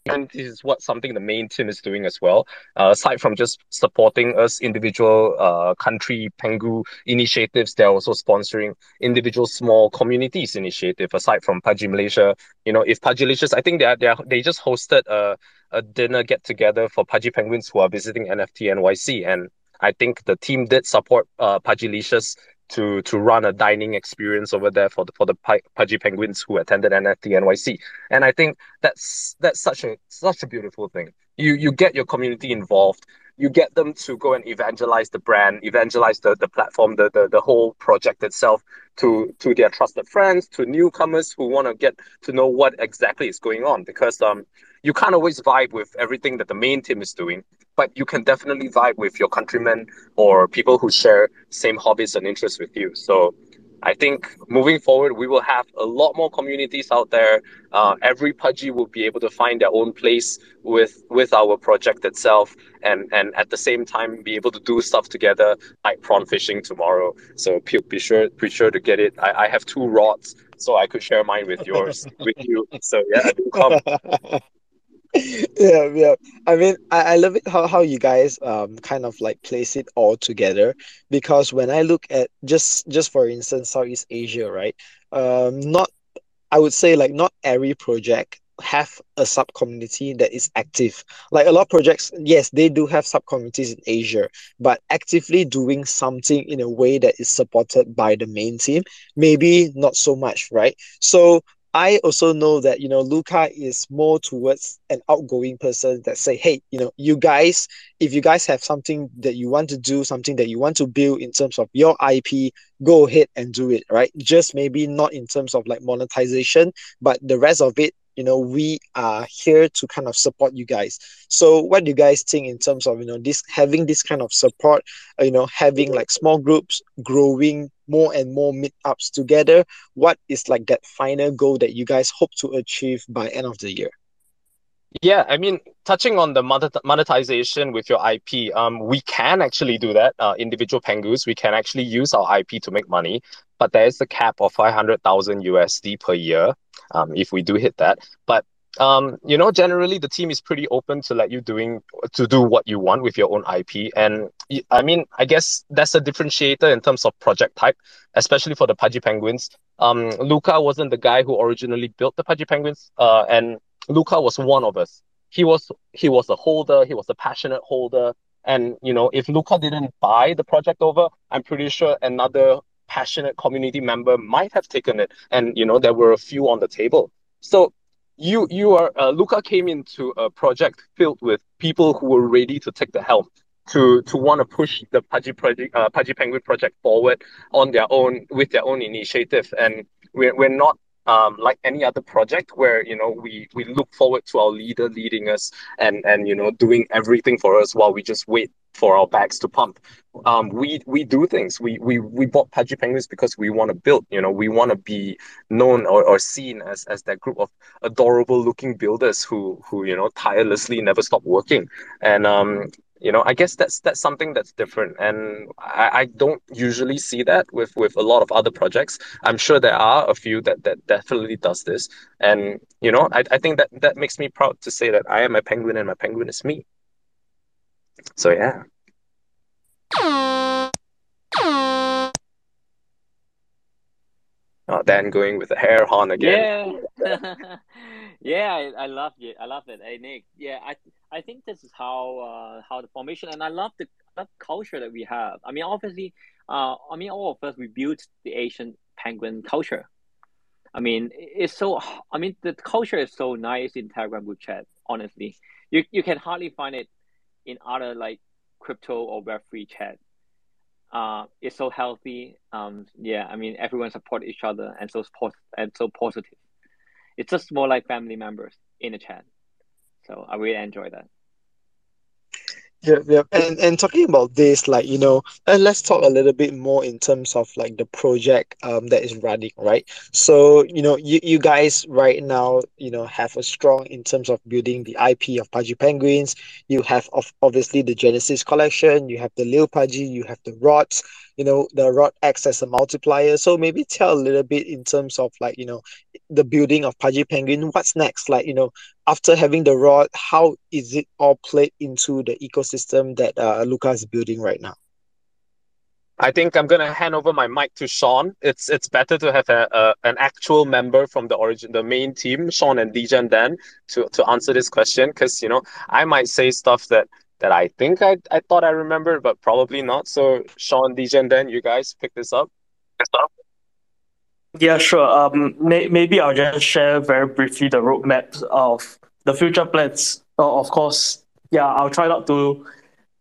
And this is what something the main team is doing as well. Uh, aside from just supporting us individual uh, country Pengu initiatives, they're also sponsoring individual small communities initiative. Aside from Pudgy Malaysia, you know, if Pudgylicious, I think they are, they are, they just hosted a a dinner get together for Pudgy Penguins who are visiting NFT NYC, and I think the team did support uh, Pudgylicious to to run a dining experience over there for the for the Pudgy Penguins who attended NFT NYC. And I think that's that's such a such a beautiful thing. You you get your community involved. You get them to go and evangelize the brand, evangelize the, the platform, the, the the whole project itself to to their trusted friends, to newcomers who want to get to know what exactly is going on. Because um you can't always vibe with everything that the main team is doing but you can definitely vibe with your countrymen or people who share same hobbies and interests with you. So I think moving forward, we will have a lot more communities out there. Uh, every Pudgy will be able to find their own place with with our project itself, and and at the same time be able to do stuff together, like prawn fishing tomorrow. So be sure be sure to get it. I, I have two rods, so I could share mine with yours with you. So yeah, do come. yeah, yeah. I mean, I, I love it how, how you guys um kind of like place it all together because when I look at just just for instance Southeast Asia, right? Um, not I would say like not every project have a sub community that is active. Like a lot of projects, yes, they do have sub communities in Asia, but actively doing something in a way that is supported by the main team, maybe not so much, right? So I also know that you know Luca is more towards an outgoing person that say, hey, you know, you guys, if you guys have something that you want to do, something that you want to build in terms of your IP, go ahead and do it, right? Just maybe not in terms of like monetization, but the rest of it, you know, we are here to kind of support you guys. So what do you guys think in terms of, you know, this having this kind of support, uh, you know, having like small groups growing more and more meetups together what is like that final goal that you guys hope to achieve by end of the year? Yeah i mean touching on the monetization with your ip um, we can actually do that. Uh, individual pengus we can actually use our ip to make money but there is a cap of 500000 usd per year um, if we do hit that but um, you know, generally the team is pretty open to let you doing to do what you want with your own IP. And I mean, I guess that's a differentiator in terms of project type, especially for the Pudgy Penguins. Um, Luca wasn't the guy who originally built the Pudgy Penguins, uh, and Luca was one of us. He was he was a holder. He was a passionate holder. And you know, if Luca didn't buy the project over, I'm pretty sure another passionate community member might have taken it. And you know, there were a few on the table. So you you are uh, Luca came into a project filled with people who were ready to take the helm to to want to push the Pudgy project uh, Pudgy Penguin project forward on their own with their own initiative and we're, we're not um, like any other project where you know we we look forward to our leader leading us and and you know doing everything for us while we just wait for our bags to pump. Um, we we do things. We we we bought Pudgy Penguins because we want to build. You know, we want to be known or, or seen as as that group of adorable looking builders who who you know tirelessly never stop working. And um, you know i guess that's that's something that's different. And I, I don't usually see that with with a lot of other projects. I'm sure there are a few that that definitely does this. And you know i, I think that that makes me proud to say that i am a penguin and my penguin is me. So yeah. Oh, Dan going with the hair horn again. Yeah, yeah, I, I love it. I love it. Hey Nick, yeah, I I think this is how uh, how the formation, and I love the love culture that we have. I mean, obviously, uh, I mean, all of us we built the Asian penguin culture. I mean, it's so. I mean, the culture is so nice in Telegram group chat. Honestly, you you can hardly find it in other like crypto or Web3 chat uh, it's so healthy. Um, yeah, I mean everyone support each other and so and so positive. It's just more like family members in a chat. So I really enjoy that. Yeah, yeah. And and talking about this, like, you know, and let's talk a little bit more in terms of like the project um that is running, right? So, you know, you, you guys right now, you know, have a strong in terms of building the IP of Pudgy Penguins. You have of obviously the Genesis collection, you have the Lil Pudgy, you have the rods, you know, the rod acts as a multiplier. So maybe tell a little bit in terms of like, you know, the building of Pudgy Penguin. What's next? Like, you know, after having the rod, how is it all played into the ecosystem that uh, Luca is building right now? I think I'm gonna hand over my mic to Sean. It's it's better to have a, a an actual member from the origin, the main team, Sean and DJ Dan, to to answer this question. Because you know, I might say stuff that that I think I I thought I remembered, but probably not. So Sean, DJ, Dan, you guys pick this up. Yeah, sure. Um, may- maybe I'll just share very briefly the roadmap of the future plans. Uh, of course, yeah, I'll try not to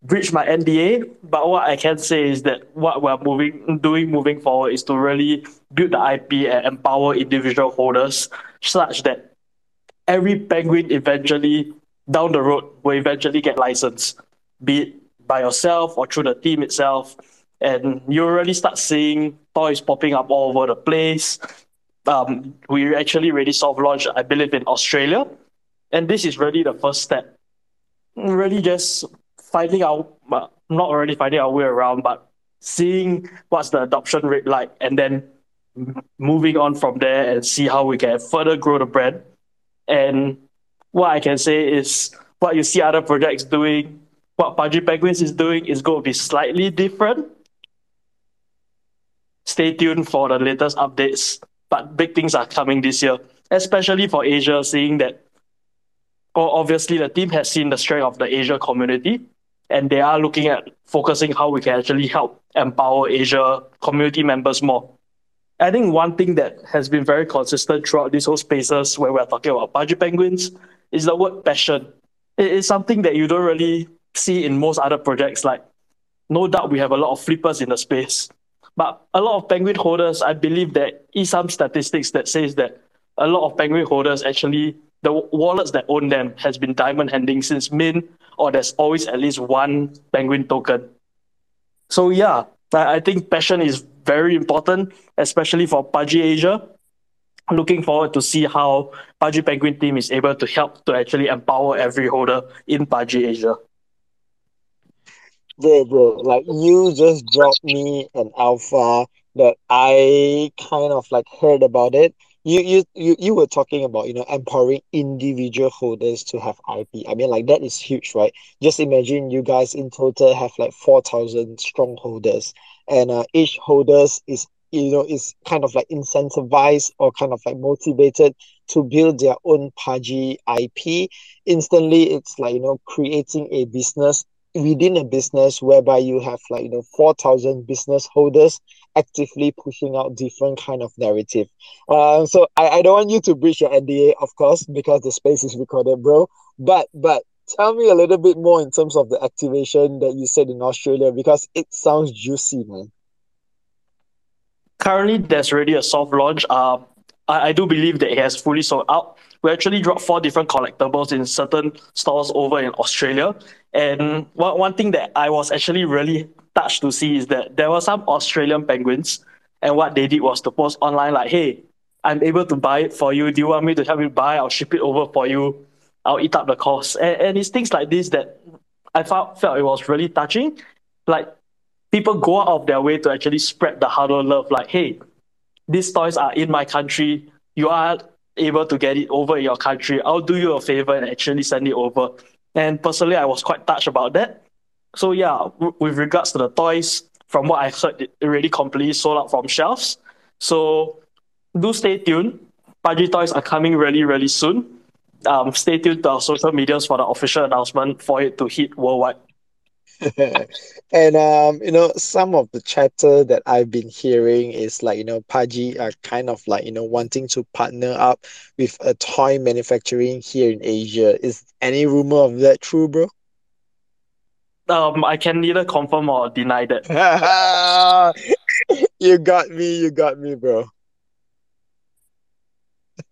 breach my NDA, but what I can say is that what we're moving doing moving forward is to really build the IP and empower individual holders such that every penguin eventually down the road will eventually get licensed, be it by yourself or through the team itself. And you'll really start seeing toys popping up all over the place. Um, we actually already soft launched, I believe, in Australia. And this is really the first step. Really just finding out, not already finding our way around, but seeing what's the adoption rate like, and then moving on from there and see how we can further grow the brand. And what I can say is what you see other projects doing, what Pudgy Penguins is doing is going to be slightly different stay tuned for the latest updates. But big things are coming this year, especially for Asia, seeing that well, obviously the team has seen the strength of the Asia community and they are looking at focusing how we can actually help empower Asia community members more. I think one thing that has been very consistent throughout these whole spaces where we're talking about Pudgy Penguins is the word passion. It is something that you don't really see in most other projects. Like, no doubt we have a lot of flippers in the space, but a lot of penguin holders, I believe there is some statistics that says that a lot of penguin holders actually the wallets that own them has been diamond handing since mint, or there's always at least one penguin token. So yeah, I, I think passion is very important, especially for Pudgy Asia. Looking forward to see how Pudgy Penguin team is able to help to actually empower every holder in Pudgy Asia bro, bro, like you just dropped me an alpha that I kind of like heard about it. You, you you you were talking about you know empowering individual holders to have IP. I mean like that is huge, right? Just imagine you guys in total have like four thousand strong holders, and uh, each holders is you know is kind of like incentivized or kind of like motivated to build their own Pudgy IP. Instantly, it's like you know creating a business within a business whereby you have like you know 4000 business holders actively pushing out different kind of narrative. Uh, so I, I don't want you to breach your nda of course because the space is recorded bro. But but tell me a little bit more in terms of the activation that you said in australia because it sounds juicy man currently there's already a soft launch uh I, I do believe that it has fully sold out. We actually dropped four different collectibles in certain stores over in Australia. And one, one thing that I was actually really touched to see is that there were some Australian penguins. And what they did was to post online, like, hey, I'm able to buy it for you. Do you want me to help you buy? I'll ship it over for you. I'll eat up the cost. And, and it's things like this that I felt, felt it was really touching. Like people go out of their way to actually spread the hardware love. Like, hey, these toys are in my country. You are able to get it over in your country. I'll do you a favor and actually send it over. And personally, I was quite touched about that. So yeah, w- with regards to the toys, from what I heard, it already completely sold out from shelves. So do stay tuned. Pudgy toys are coming really, really soon. Um, stay tuned to our social medias for the official announcement for it to hit worldwide. and um, you know, some of the chatter that I've been hearing is like, you know, Pudgy are kind of like, you know, wanting to partner up with a toy manufacturing here in Asia. Is any rumor of that true, bro? Um, I can neither confirm or deny that. you got me, you got me, bro.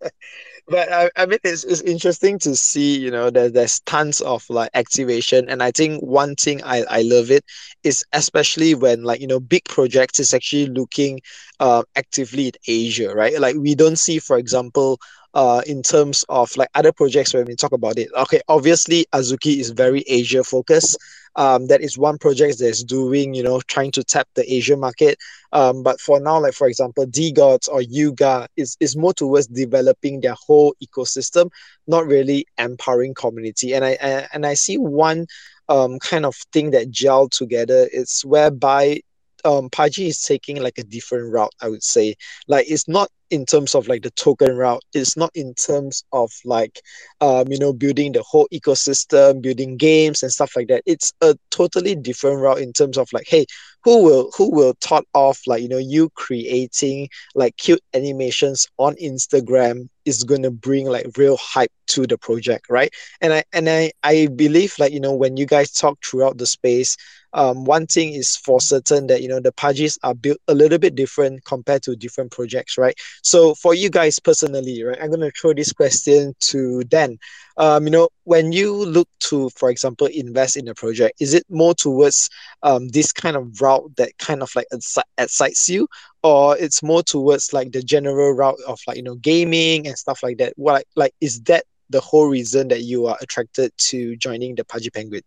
but I, I mean it's, it's interesting to see you know that there's tons of like activation. And i think one thing i, I love it is especially when like you know big projects is actually looking uh, actively in asia right? Like we don't see for example uh, in terms of like other projects when we talk about it. Okay, obviously Azuki is very Asia focused. Um, that is one project that's doing, you know, trying to tap the Asia market. Um, but for now, like for example, DeGods or Yuga is, is more towards developing their whole ecosystem, not really empowering community. And I, I and I see one um, kind of thing that gel together. It's whereby um Pudgy is taking like a different route, I would say. Like it's not in terms of like the token route, it's not in terms of like um, you know, building the whole ecosystem, building games and stuff like that. It's a totally different route in terms of like, hey, who will who will thought of like you know you creating like cute animations on Instagram is gonna bring like real hype to the project, right? And I and I I believe like you know when you guys talk throughout the space, um, one thing is for certain that you know the Pudgies are built a little bit different compared to different projects, right? So for you guys personally, right, I'm gonna throw this question to Dan. Um, you know, when you look to, for example, invest in a project, is it more towards um, this kind of route that kind of like excites you, or it's more towards like the general route of like you know gaming and stuff like that? What like is that the whole reason that you are attracted to joining the Pudgy Penguins?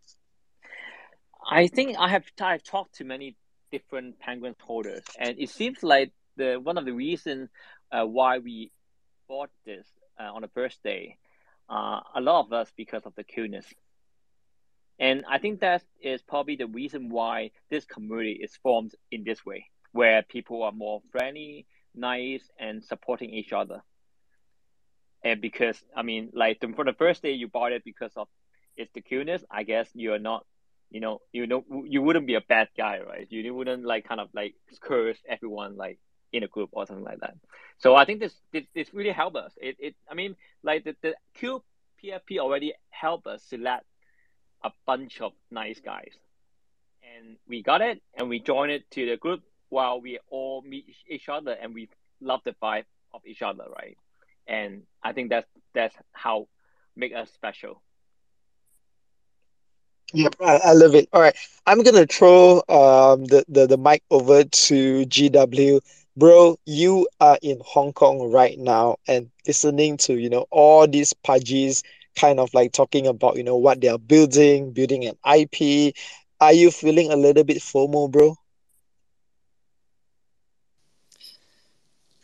I think I have I've talked to many different penguin holders, and it seems like the one of the reasons uh, why we bought this uh, on the first day, uh, a lot of us because of the cuteness, and I think that is probably the reason why this community is formed in this way, where people are more friendly, nice, and supporting each other. And because I mean, like for the first day you bought it because of it's the cuteness, I guess you're not you know, you know, you wouldn't be a bad guy, right? You wouldn't like kind of like curse everyone like in a group or something like that. So I think this this, this really helped us. It, it I mean, like the the Q PFP already helped us select a bunch of nice guys, and we got it, and we joined it to the group while we all meet each other, and we love the vibe of each other, right? And I think that's that's how make us special. Yep, I, I love it. All right, I'm gonna throw um the, the the mic over to GW. Bro, you are in Hong Kong right now and listening to you know all these pudgies kind of like talking about you know what they are building, building an IP. Are you feeling a little bit FOMO, bro?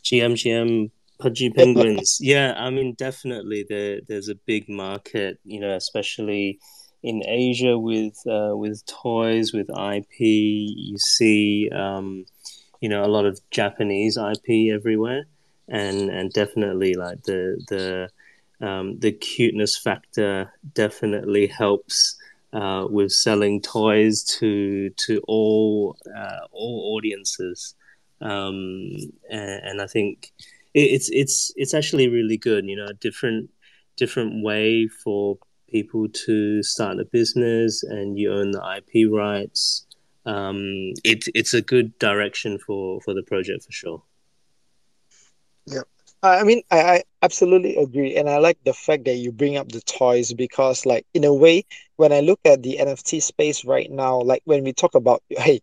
GM GM Pudgy Penguins. yeah, I mean definitely there there's a big market, you know, especially in Asia with uh, with toys with IP. You see, um, you know, a lot of Japanese IP everywhere, and and definitely like the the um, the cuteness factor definitely helps. Uh, with selling toys to to all uh, all audiences, um, and, and, I think it, it's it's it's actually really good. You know, a different different way for people to start a business and you own the IP rights. Um, it, it's a good direction for, for the project for sure. Yeah. I mean, I, I absolutely agree. And I like the fact that you bring up the toys because, like, in a way, when I look at the NFT space right now, like when we talk about, hey,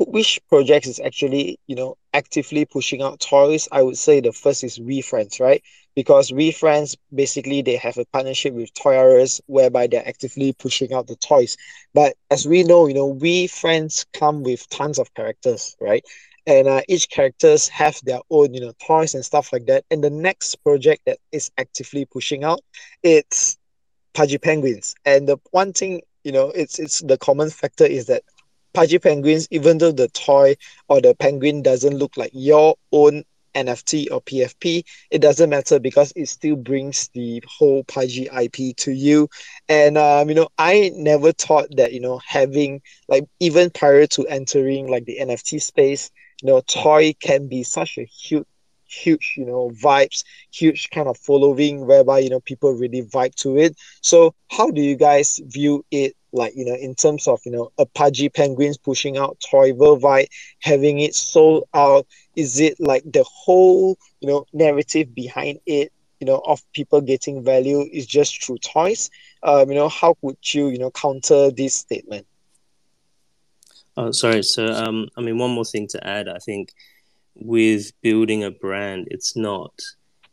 which projects is actually, you know, actively pushing out toys, I would say the first is WeFriends, right? Because we friends basically they have a partnership with Toy R Us whereby they're actively pushing out the toys. But as we know, you know, WeFriends come with tons of characters, right? and uh, each characters have their own you know toys and stuff like that and the next project that is actively pushing out it's pudgy penguins and the one thing you know it's it's the common factor is that pudgy penguins even though the toy or the penguin doesn't look like your own NFT or PFP, it doesn't matter because it still brings the whole Pudgy IP to you. And um, you know, I never thought that you know having like even prior to entering like the NFT space, you know, toy can be such a huge huge you know vibes huge kind of following whereby you know people really vibe to it so how do you guys view it like you know in terms of you know a pudgy penguins pushing out toy worldwide having it sold out is it like the whole you know narrative behind it you know of people getting value is just through toys um you know how would you you know counter this statement Oh, sorry. So, um, I mean, one more thing to add. I think with building a brand, it's not,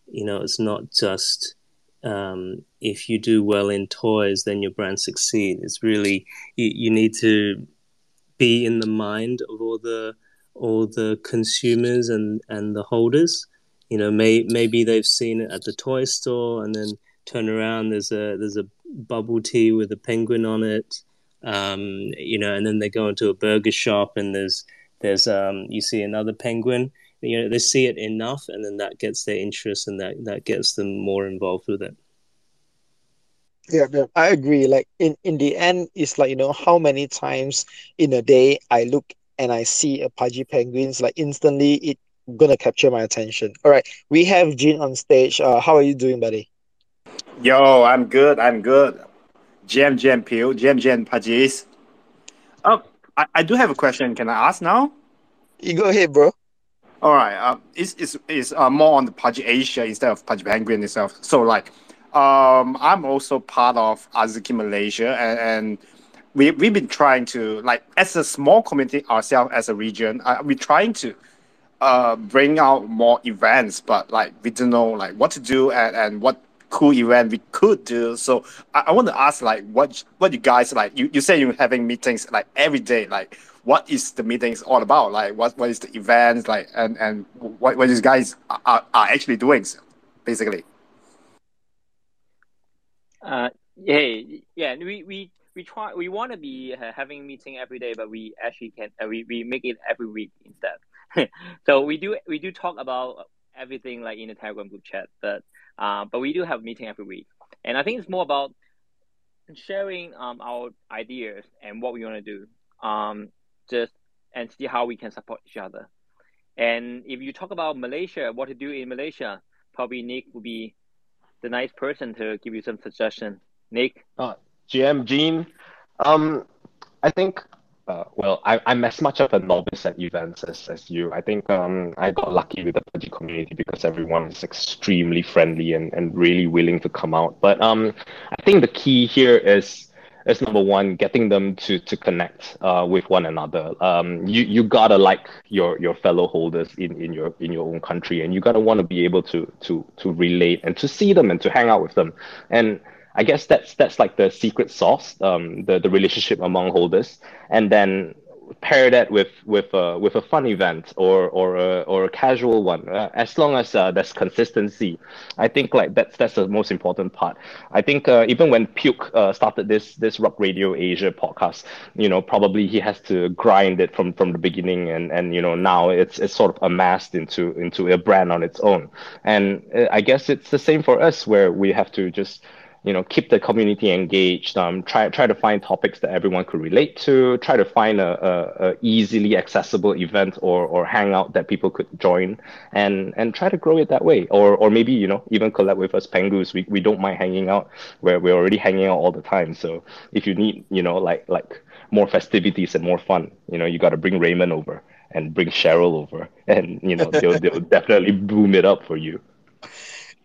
you know, it's not just um, if you do well in toys, then your brand succeeds. It's really you, you need to be in the mind of all the all the consumers and and the holders. You know, may, maybe they've seen it at the toy store and then turn around. There's a there's a bubble tea with a penguin on it um, you know, and then they go into a burger shop and there's there's um, you see another penguin. You know, they see it enough, and then that gets their interest, and that that gets them more involved with it. Yeah, yeah, I agree. Like in in the end, it's like you know how many times in a day I look and I see a pudgy penguins, like instantly it gonna capture my attention. All right, we have Jean on stage. Uh, how are you doing, buddy? Yo, I'm good. I'm good. Jam Jam Peel, Jam Jam Pudgies. Oh, I, I do have a question. Can I ask now? You go ahead, bro. All right. Uh, it's it's, it's uh, more on the Pudgy Asia instead of Pudgy Penguin itself. So like, um, I'm also part of Azuki Malaysia, and, and we we've been trying to like as a small community ourselves as a region, uh, we're trying to uh bring out more events, but like we don't know like what to do and, and what cool event we could do. So I, I want to ask like what what you guys like you, you say you're having meetings like every day. Like what is the meetings all about? Like what what is the events like and and what what these guys are, are actually doing basically? Uh hey yeah we we we try we want to be uh, having meeting every day but we actually can uh, we, we make it every week instead so we do we do talk about everything like in the telegram group chat but uh, but we do have meeting every week, and I think it's more about sharing um, our ideas and what we want to do, um, just and see how we can support each other. And if you talk about Malaysia, what to do in Malaysia, probably Nick would be the nice person to give you some suggestion. Nick, uh, GM Jean, um, I think uh, well, I, I'm as much of a novice at events as, as you. I think um, I got lucky with the Pudgy community because everyone is extremely friendly and, and really willing to come out. But um, I think the key here is is number one, getting them to to connect uh, with one another. Um, you you gotta like your your fellow holders in, in your in your own country, and you gotta want to be able to to to relate and to see them and to hang out with them. And I guess that's that's like the secret sauce, um, the the relationship among holders, and then pair that with with uh, with a fun event or or a or a casual one. Uh, as long as uh, there's consistency, I think like that's that's the most important part. I think uh, even when Puke uh, started this this Rug Radio Asia podcast, you know, probably he has to grind it from from the beginning, and and you know now it's it's sort of amassed into into a brand on its own. And uh, I guess it's the same for us, where we have to just you know keep the community engaged um, try try to find topics that everyone could relate to try to find a, a, a, easily accessible event or or hangout that people could join and and try to grow it that way. Or or maybe you know even collab with us pengus we, we don't mind hanging out. Where we're already hanging out all the time. So if you need you know like like more festivities and more fun you know you got to bring raymond over and bring cheryl over and you know they'll, they'll definitely boom it up for you.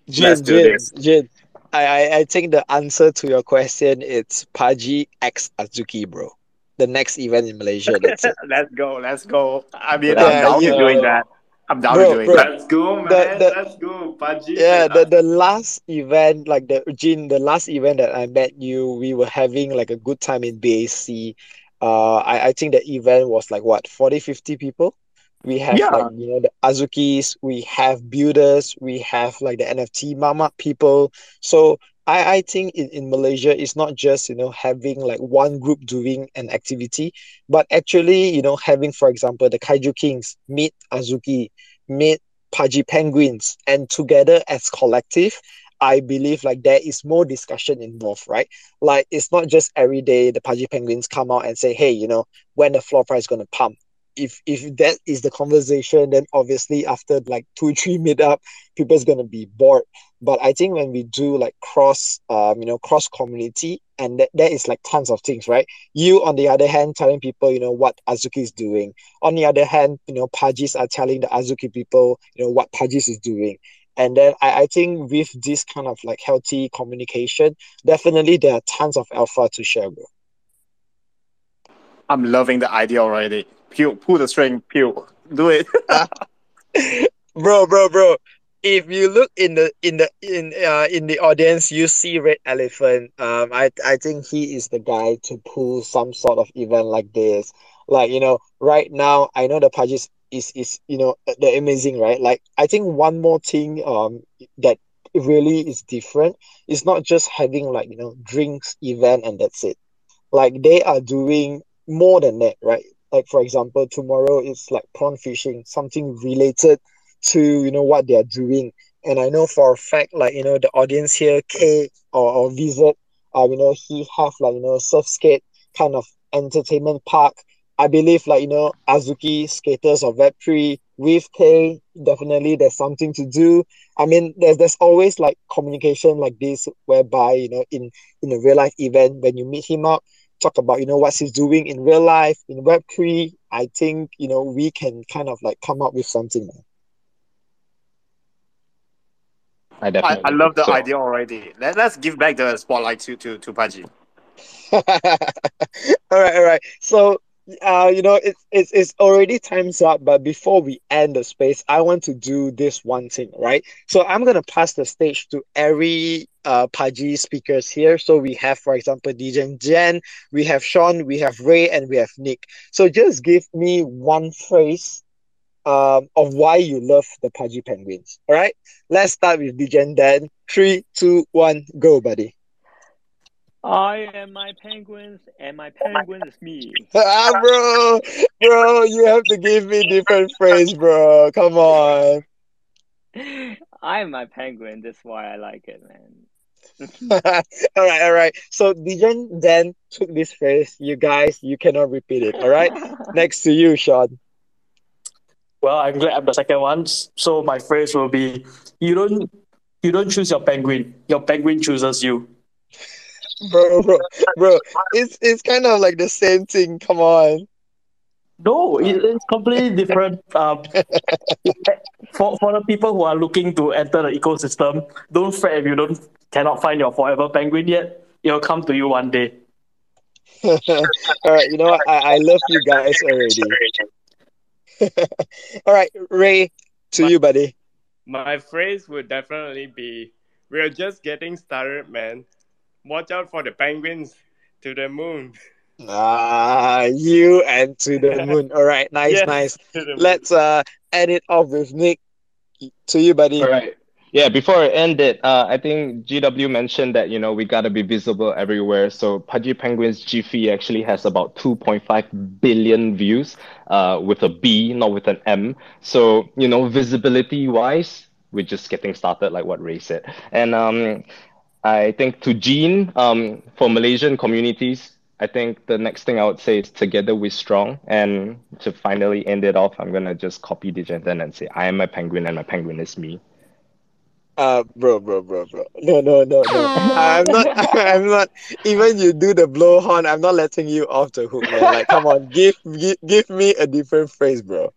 Jin, Let's do Jin. Jin, I, I, I think the answer to your question it's Pudgy X Azuki, bro. The next event in Malaysia. That's it. let's go. Let's go. I mean, yeah, I'm down yeah. doing that. I'm down bro, doing bro, that. Let's go, man. The, the, let's go, Pudgy. Yeah, the, the last event, like the Jin, the last event that I met you, we were having like a good time in BAC. Uh, I, I think the event was like what 40, 50 people. We have yeah. like you know the Azukis, we have builders, we have like the NFT mama people. So I, I think in, in Malaysia it's not just you know having like one group doing an activity, but actually you know having for example the Kaiju Kings meet Azuki, meet Pudgy Penguins, and together as collective, I believe like there is more discussion involved, right? Like it's not just every day the Pudgy Penguins come out and say, hey, you know, when the floor price is gonna pump if if that is the conversation, then obviously after like two three meet up, people's gonna be bored. But I think when we do like cross, um, you know, cross community, and that, that is like tons of things, right? You on the other hand telling people, you know, what Azuki is doing. On the other hand, you know, Pudgies are telling the Azuki people, you know, what Pudgies is doing. And then I, I think with this kind of like healthy communication, definitely there are tons of alpha to share, bro. I'm loving the idea already. Pew, pull the string, pull, do it. bro, bro, bro. If you look in the in the in uh in the audience, you see Red Elephant. Um, I I think he is the guy to pull some sort of event like this. Like you know, right now I know the Pudgies is is you know the amazing, right? Like I think one more thing um that really is different is not just having like you know drinks event and that's it. Like they are doing more than that, right? Like for example, tomorrow it's like prawn fishing, something related to you know what they are doing. And I know for a fact, like you know, the audience here, K or, or visit, uh, you know, he have like you know surf skate kind of entertainment park. I believe like you know Azuki skaters or Web3 with K definitely there's something to do. I mean there's there's always like communication like this whereby you know in in a real life event when you meet him up talk about you know what he's doing in real life in web 3 i think you know we can kind of like come up with something I definitely. I, I love the so. idea already. Let, let's give back the spotlight to to to Pudgy. all right, all right. So uh, you know, it's it's it's already time's up, but before we end the space, I want to do this one thing, right? So I'm gonna pass the stage to every uh Pudgy speakers here. So we have, for example, DJ Jen, we have Sean, we have Ray, and we have Nick. So just give me one phrase um of why you love the Pudgy Penguins. All right, let's start with DJ Dan. Three, two, one, go, buddy. I am my penguins, and my penguin is me. ah, bro, bro, you have to give me different phrase, bro. Come on. I'm my penguin. That's why I like it, man. all right, all right. So DJ Dan took this phrase. You guys, you cannot repeat it. All right. Next to you, Sean. Well, I'm glad I'm the second one. So my phrase will be: You don't, you don't choose your penguin. Your penguin chooses you bro, bro, bro. It's it's kind of like the same thing. Come on. No, it's completely different. Um, for for the people who are looking to enter the ecosystem, don't fret if you don't cannot find your forever penguin yet. It'll come to you one day. All right, you know what? I, I love you guys already. All right, Ray, to my, you, buddy. My phrase would definitely be: "We're just getting started, man watch out for the penguins to the moon. Ah, you and to the moon. All right, nice, yes, nice. Let's uh end it off with Nick. To you, buddy. All right. Yeah, before I end it, uh, I think GW mentioned that you know we gotta be visible everywhere. So Pudgy Penguins GIPHY actually has about 2.5 billion views, uh, with a B, not with an M. So you know, visibility wise, we're just getting started, like what Ray said. And um, I think to Gene, um, for Malaysian communities, I think the next thing I would say is together we're strong. And to finally end it off, I'm gonna just copy the DJ Dan and say, I am my penguin and my penguin is me. Uh, bro, bro, bro, bro. No, no, no, no. I'm not. I'm not. Even you do the blowhorn, I'm not letting you off the hook, man. Like, come on, give, give, give me a different phrase, bro.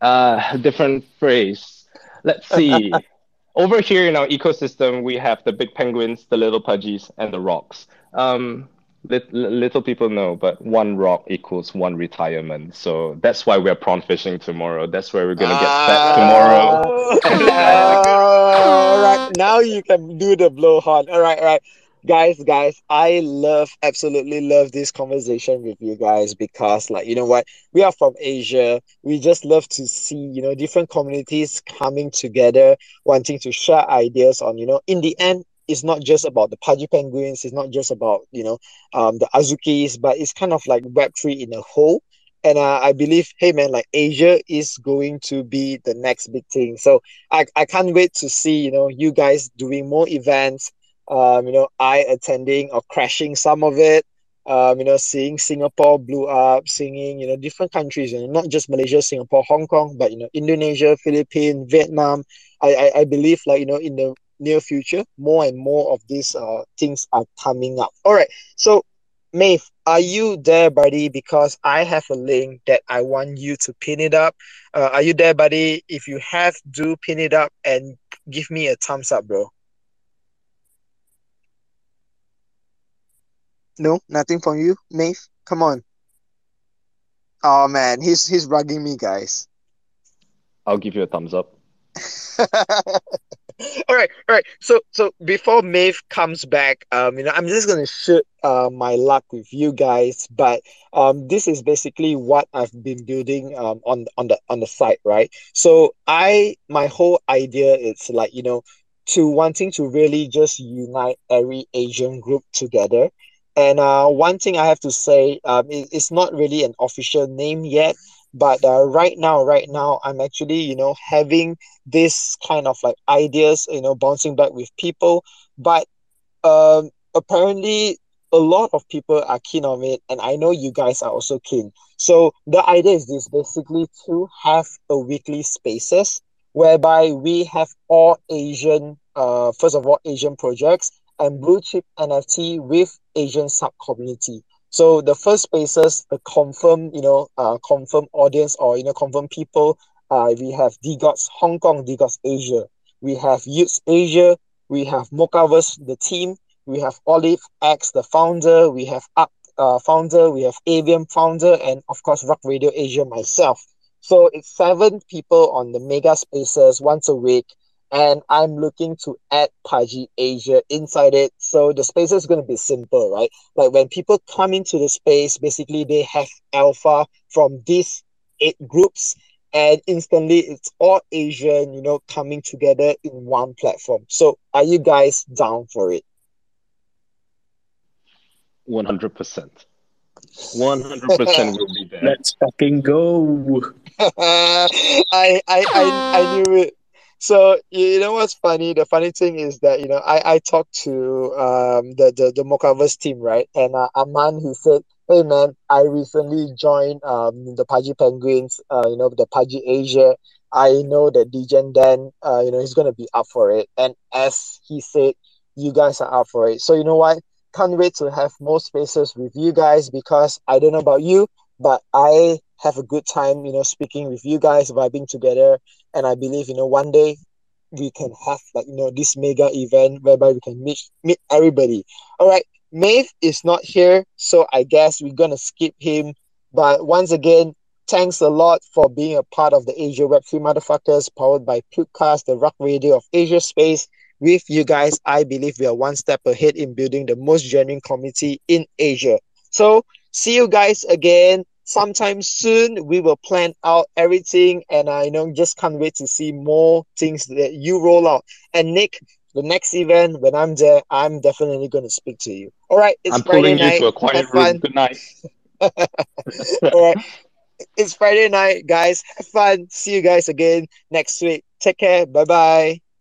Uh, different phrase. Let's see. Over here in our ecosystem, we have the big penguins, the little pudgies, and the rods. Um, little people know, but one rod equals one retirement. So that's why we're prawn fishing tomorrow. That's where we're gonna get uh, fat tomorrow. all right, now you can do the blowhorn. All right, all right guys guys i love absolutely love this conversation with you guys because like you know what we are from asia we just love to see you know different communities coming together wanting to share ideas on you know in the end it's not just about the Pudgy Penguins, it's not just about, you know, um, the Azukis, but it's kind of like Web3 in a whole. And uh, I believe, hey man, like Asia is going to be the next big thing. So I, I can't wait to see, you know, you guys doing more events, um, you know, I attending or crashing some of it, um, you know, seeing Singapore blew up, singing, you know, different countries, you know, not just Malaysia, Singapore, Hong Kong, but, you know, Indonesia, Philippines, Vietnam. I, I, I believe, like, you know, in the near future, more and more of these uh, things are coming up. All right. So, Maeve, are you there, buddy? Because I have a link that I want you to pin it up. Uh, are you there, buddy? If you have, do pin it up and give me a thumbs up, bro. No, nothing from you, Maeve. Come on. Oh man, he's he's rugging me, guys. I'll give you a thumbs up. all right, all right. So so before Maeve comes back, um, you know, I'm just gonna shoot uh my luck with you guys, but um this is basically what I've been building um on on the on the site, right? So I my whole idea is like, you know, to wanting to really just unite every Asian group together and uh, one thing I have to say, um, it, it's not really an official name yet, but uh, right now, right now, I'm actually, you know, having this kind of like ideas, you know, bouncing back with people. But um, apparently, a lot of people are keen on it, and I know you guys are also keen. So the idea is this: basically, to have a weekly spaces whereby we have all Asian, uh, first of all, Asian projects and blue chip NFT with Asian sub community. So the first spaces, the confirm, you know, uh, confirm audience or you know, confirm people. Uh, we have DeGods Hong Kong, DeGods Asia. We have y00ts Asia. We have Mochaverse, the team. We have Olive X, the founder. We have Up uh, founder. We have Avium founder, and of course Rug Radio Asia myself. So it's seven people on the mega spaces once a week and I'm looking to add Pudgy Asia inside it. So the space is going to be simple, right? Like when people come into the space, basically they have alpha from these eight groups, and instantly it's all Asian, you know, coming together in one platform. So are you guys down for it? 100%. 100% will be there. Let's fucking go. I, I, I, I knew it. So you know what's funny? The funny thing is that you know I I talked to um the the the Mochaverse team right, and uh, Aman he said, "Hey man, I recently joined um the Pudgy Penguins, uh you know the Pudgy Asia. I know that Degen Dan, uh you know he's gonna be up for it, and as he said, you guys are up for it. So you know what? Can't wait to have more spaces with you guys because I don't know about you, but I have a good time, you know, speaking with you guys, vibing together. And I believe, you know, one day we can have like, you know, this mega event whereby we can meet meet everybody. All right. Maeve is not here, so I guess we're gonna skip him. But once again, thanks a lot for being a part of the Asia Web3 Motherfuckers powered by Pukecast, the Rug Radio of Asia Space. With you guys, I believe we are one step ahead in building the most genuine community in Asia. So see you guys again sometime soon we will plan out everything and i know just can't wait to see more things that you roll out. And nick the next event when i'm there i'm definitely going to speak to you. All right it's i'm friday pulling night. you to a quiet have room. fun. good night. All right. It's friday night guys. Have fun. See you guys again next week. Take care. Bye bye